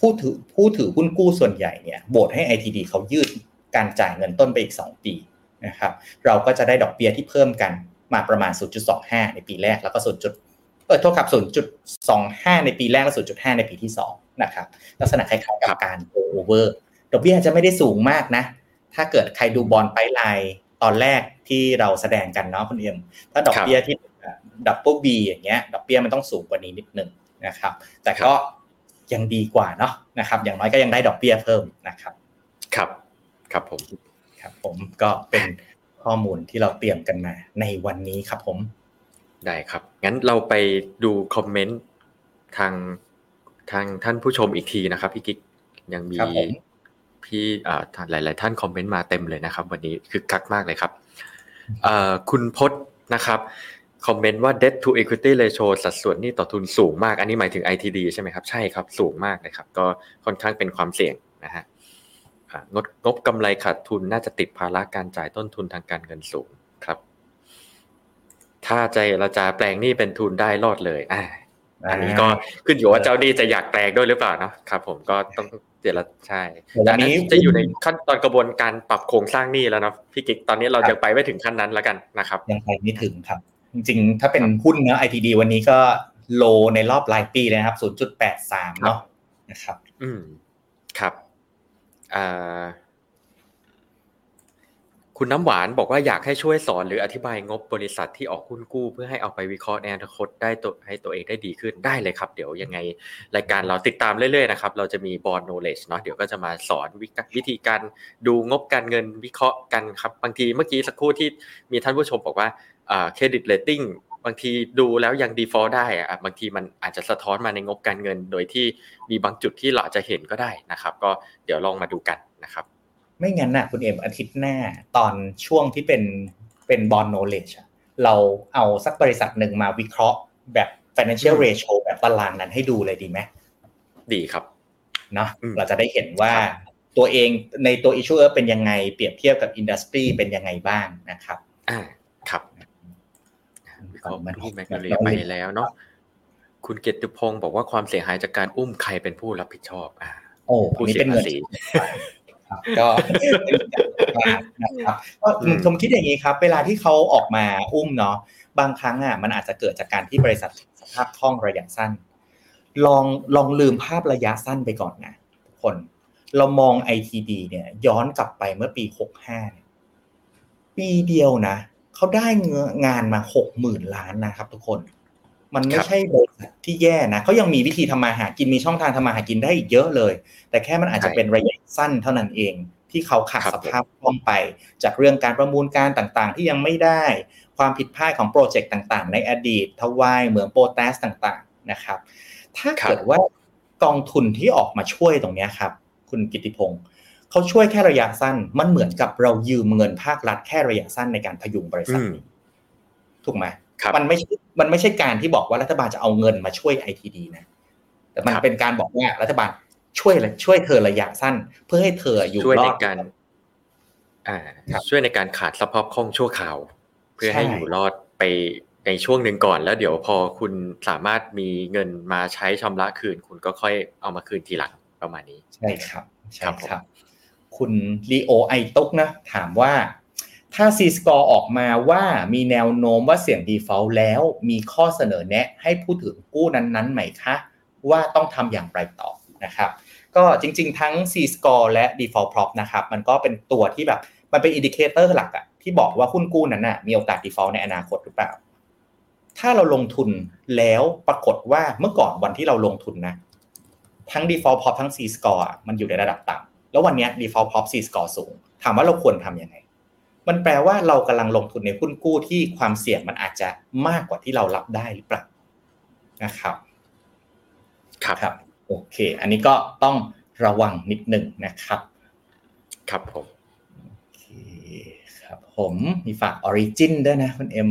ผู้ถือผู้ถือหุ้นกู้ส่วนใหญ่เนี่ยโบทให้ ITD เขายืดการจ่ายเงินต้นไปอีก 2 ปีนะครับ เราก็จะได้ดอกเบี้ยที่เพิ่มกันมาประมาณ 0.25 ในปีแรกแล้วก็ 0. เออโทษครับ0.25ในปีแรกและ0.5ในปีที่2นะครับ ลักษณะคล้ายๆกับการโอเวอร์ดอกเบี้ยจะไม่ได้สูงมากนะ ถ้าเกิดใครดู bond pipeline ตอนแรกที่เราแสดงกันเนาะคุณเอ็มถ้าดอกเบี้ยที่ double B อย่างเงี้ยดอกเบี้ยมันต้องสูงกว่านี้นิดนึงนะครับ แต่ก็ยังดีกว่าเนาะนะครับ อย่างน้อยก็ยังได้ดอกเบี้ยเพิ่มนะครับ ครับ ครับผม ครับผมก็เป็นข้อมูลที่เราเตรียมกันมาในวันนี้ครับผม ได้ครับ งั้นเราไปดูคอมเมนต์ทางทางท่านผู้ชมอีกทีนะครับพี่กิ๊กยังมีพี่อ่าหลาย ๆ ท่านคอมเมนต์มาเต็มเลยนะครับ วันนี้คือคักมากเลยครับเอ่อคุณพศนะครับคอมเมนต์ว่า debt to equity ratio สัดส่วนนี่ต่อทุนสูงมาก อันนี้หมายถึง ITD ใช่ไหมครับ ใช่ครับ สูงมากเลยครับ ก็ค่อนข้างเป็นความเสี่ยงนะฮะงดงบกำไรขาดทุนน่าจะติดภาระการจ่ายต้นทุนทางการเงินสูงครับ ถ้าใจเราจะแปลงหนี้เป็นทุนได้รอดเลยอ่าอันนี้ก็ขึ้นอยู่ว่าเจ้าหนี้จะอยากแปลงด้วยหรือเปล่าเนาะครับ ผมก็ต้องเดี๋ยวละใช่เดี๋ยวแต่วัอันนนั้นี้นจะอยู่ในขั้นตอนกระบวนการปรับโครงสร้างหนี้แล้วนะพี่กิ๊กตอนนี้เราจะไปไม่ถึงขั้นนั้นแล้วกันนะครับ ยังไปไม่ถึงครับ จริงๆ ถ้าเป็นหุ้นเนาะ ITD วันนี้ก็โลในรอบรายปีเลยนะครับ 0.83 เนาะนะครับ อืมครับอ่า คุณน้ำหวานบอกว่าอยากให้ช่วยสอนหรืออธิบายงบบริษัทที่ออกหุ้นกู้ เพื่อให้เอาไปวิเคราะห์ในอนาคตได้ตัวให้ตัวเองได้ดีขึ้นได้เลยครับ เดี๋ยวยังไงรายการเราติดตามเรื่อยๆนะครับเราจะมีบอร์ดโนเลจเนาะเดี๋ยวก็จะมาสอนวิวิธีการดูงบการเงินวิเคราะห์กันครับบางทีเมื่อกี้สักครู่ที่มีท่านผู้ชมบอกว่า credit rating บางทีดูแล้วยัง default ได้อะบางทีมันอาจจะสะท้อนมาในงบการเงิน โดยที่มีบางจุดที่เราอาจจะเห็นก็ได้นะครับ ก็เดี๋ยวลองมาดูกันนะครับ ไม่งั้นน่ะคุณเอ็มอาทิตย์หน้าตอนช่วงที่เป็นเป็น bond knowledge เราเอาสักบริษัทหนึ่งมาวิเคราะห์แบบ financial ratio แบบตารางนั้นให้ดูเลยดีไหมดีครับเนาะอืมเราจะได้เห็นว่าตัวเองในตัว issuer เป็นยังไงเปรียบเทียบกับ industry เป็นยังไงบ้างนะครับ อ่าครับวิเคราะห์หุ้นแมกนาเรียไปแล้วเนาะคุณเกียรติพงศ์บอกว่าความเสียหายจากการอุ้มใครเป็นผู้รับผิดชอบ อ่า โอ้ผู้อันนี้เสีเป็ยนภาเงินษี ครับก็นะครับก็อืมผมคิดอย่างนี้ครับ เวลาที่เขาออกมาอุ้มเนาะบางครั้งอะมันอาจจะเกิดจากการที่บริษัทสภาพคล่องระยะสั้น ลองลองลืมภาพระยะสั้นไปก่อนนะทุกคน เรามอง ITD เนี่ย ย้อนกลับไปเมื่อปี 65เนี่ยปีเดียวนะเขาได้เงงานมาหกหมื่นล้านนะครับทุกคน มันไม่ครับใช่บริษัทที่แย่นะเขายังมีวิธีทำมาหากินมีช่องทางทำมาหากินได้อีกเยอะเลย แต่แค่มันอาจจะเป็นระยะสั้นเท่านั้นเองที่เขาขาดครับสภาพคล่องไป จากเรื่องการประมูลการต่างๆ ที่ยังไม่ได้ ความผิดพลาดของโปรเจกต์ต่างๆ ในอดีตทวายเหมืองโปรแทสต่างๆนะครับ ถ้าเกิดว่ากองทุนที่ออกมาช่วยตรงเนี้ยครับ คุณกิติพงศ์เขาช่วยแค่ระยะสั้น มันเหมือนกับเรายืมเงินภาครัฐแค่ระยะสั้นในการพยุงบริษัทอืมนี้ถูกไหมครับ มันไม่ใช่มันไม่ใช่การที่บอกว่ารัฐบาลจะเอาเงินมาช่วยไอทีดีนะแต่มันครับเป็นการบอกว่ารัฐบาลช่วยช่วยเธอระยะสั้น เพื่อให้เธออยู่ช่วยรในอดการอ่าครับช่วยในการขาดสภาพคล่องชั่วคราว เพื่อให้ใช่อยู่รอดไปในช่วงหนึ่งก่อนแล้วเดี๋ยวพอคุณสามารถมีเงินมาใช้ชำระคืน คุณก็ค่อยเอามาคืนทีหลังประมาณนี้ ใช่ครับ ใช่ครับผมครับคุณลีโอไอตุกนะ ถามว่า ถ้า C score ออกมาว่ามีแนวโน้มว่าเสี่ยง default แล้วมีข้อเสนอแนะให้ผู้ถือกู้นั้นๆไหมคะว่าต้องทำอย่างไรต่อนะครับ ก็จริงๆ ทั้ง C score และ default prop นะครับมันก็เป็นตัวที่แบบมันเป็น indicator หลักอะที่บอกว่าหุ้นกู้นั้นน่ะมีโอกาส default ในอนาคตหรือเปล่า ถ้าเราลงทุนแล้วปรากฏว่าเมื่อก่อนวันที่เราลงทุนนะทั้ง default prop ทั้ง C score มันอยู่ในระดับต่ำแล้ววันนี้ default prop C score สูง ถามว่าเราควรทำยังไง มันแปลว่าเรากำลังลงทุนในหุ้นกู้ที่ความเสี่ยงมันอาจจะมากกว่าที่เรารับได้หรือเปล่านะครับครับครับโอเค อันนี้ก็ต้องระวังนิดหนึ่งนะครับ ครับผมโอเคครับผมมีฝาก Origin ด้วยนะคุณเอ็ม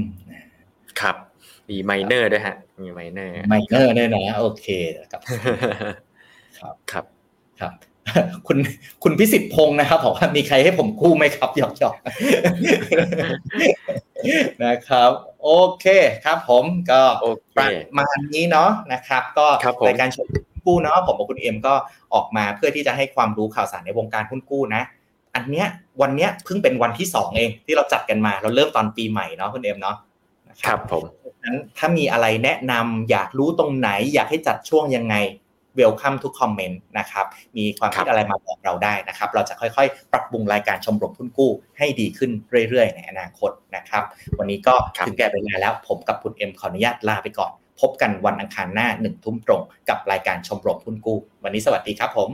ครับมีไมเนอร์ด้วยฮะมีไมเนอร์ไมเนอร์ด้วยนะโอเคครับ ครับครับ ครับคุณคุณพิสิทธิ์พงศ์นะครับบอกว่ามีใครให้ผมกู้ไหมครับหยอกหยอกนะครับ โอเคครับผมก็โอเคประมาณนี้เนาะนะครับ ก็ครับผมรายการชมกู้เนาะผมกับคุณเอ็มก็ออกมาเพื่อที่จะให้ความรู้ข่าวสารในวงการหุ้นกู้นะอันเนี้ยวันเนี้ยเพิ่งเป็นวันที่สองเองที่เราจัดกันมาเราเริ่มตอนปีใหม่เนาะคุณเอ็มเนาะนะครับผมนั้นถ้ามีอะไรแนะนำอยากรู้ตรงไหน อยากให้จัดช่วงยังไง welcome to comment นะครับ มีความคิดอะไรมาบอกเราได้นะครับ เราจะค่อยๆ ปรับปรุงรายการชมรมหุ้นกู้ให้ดีขึ้นเรื่อยๆ ในอนาคตนะครับ วันนี้ก็ครับถึงแก่เวลาแล้ว ผมกับคุณเอ็มขออนุญาตลาไปก่อน พบกันวันอังคารหน้าหนึ่งทุ่มตรง กับรายการชมรมหุ้นกู้ วันนี้สวัสดีครับผม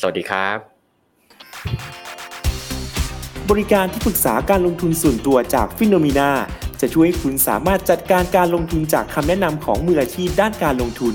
สวัสดีครับ บริการที่ปรึกษาการลงทุนส่วนตัวจากฟิโนมีนาจะช่วยให้คุณสามารถจัดการการลงทุนจากคำแนะนำของมืออาชีพด้านการลงทุน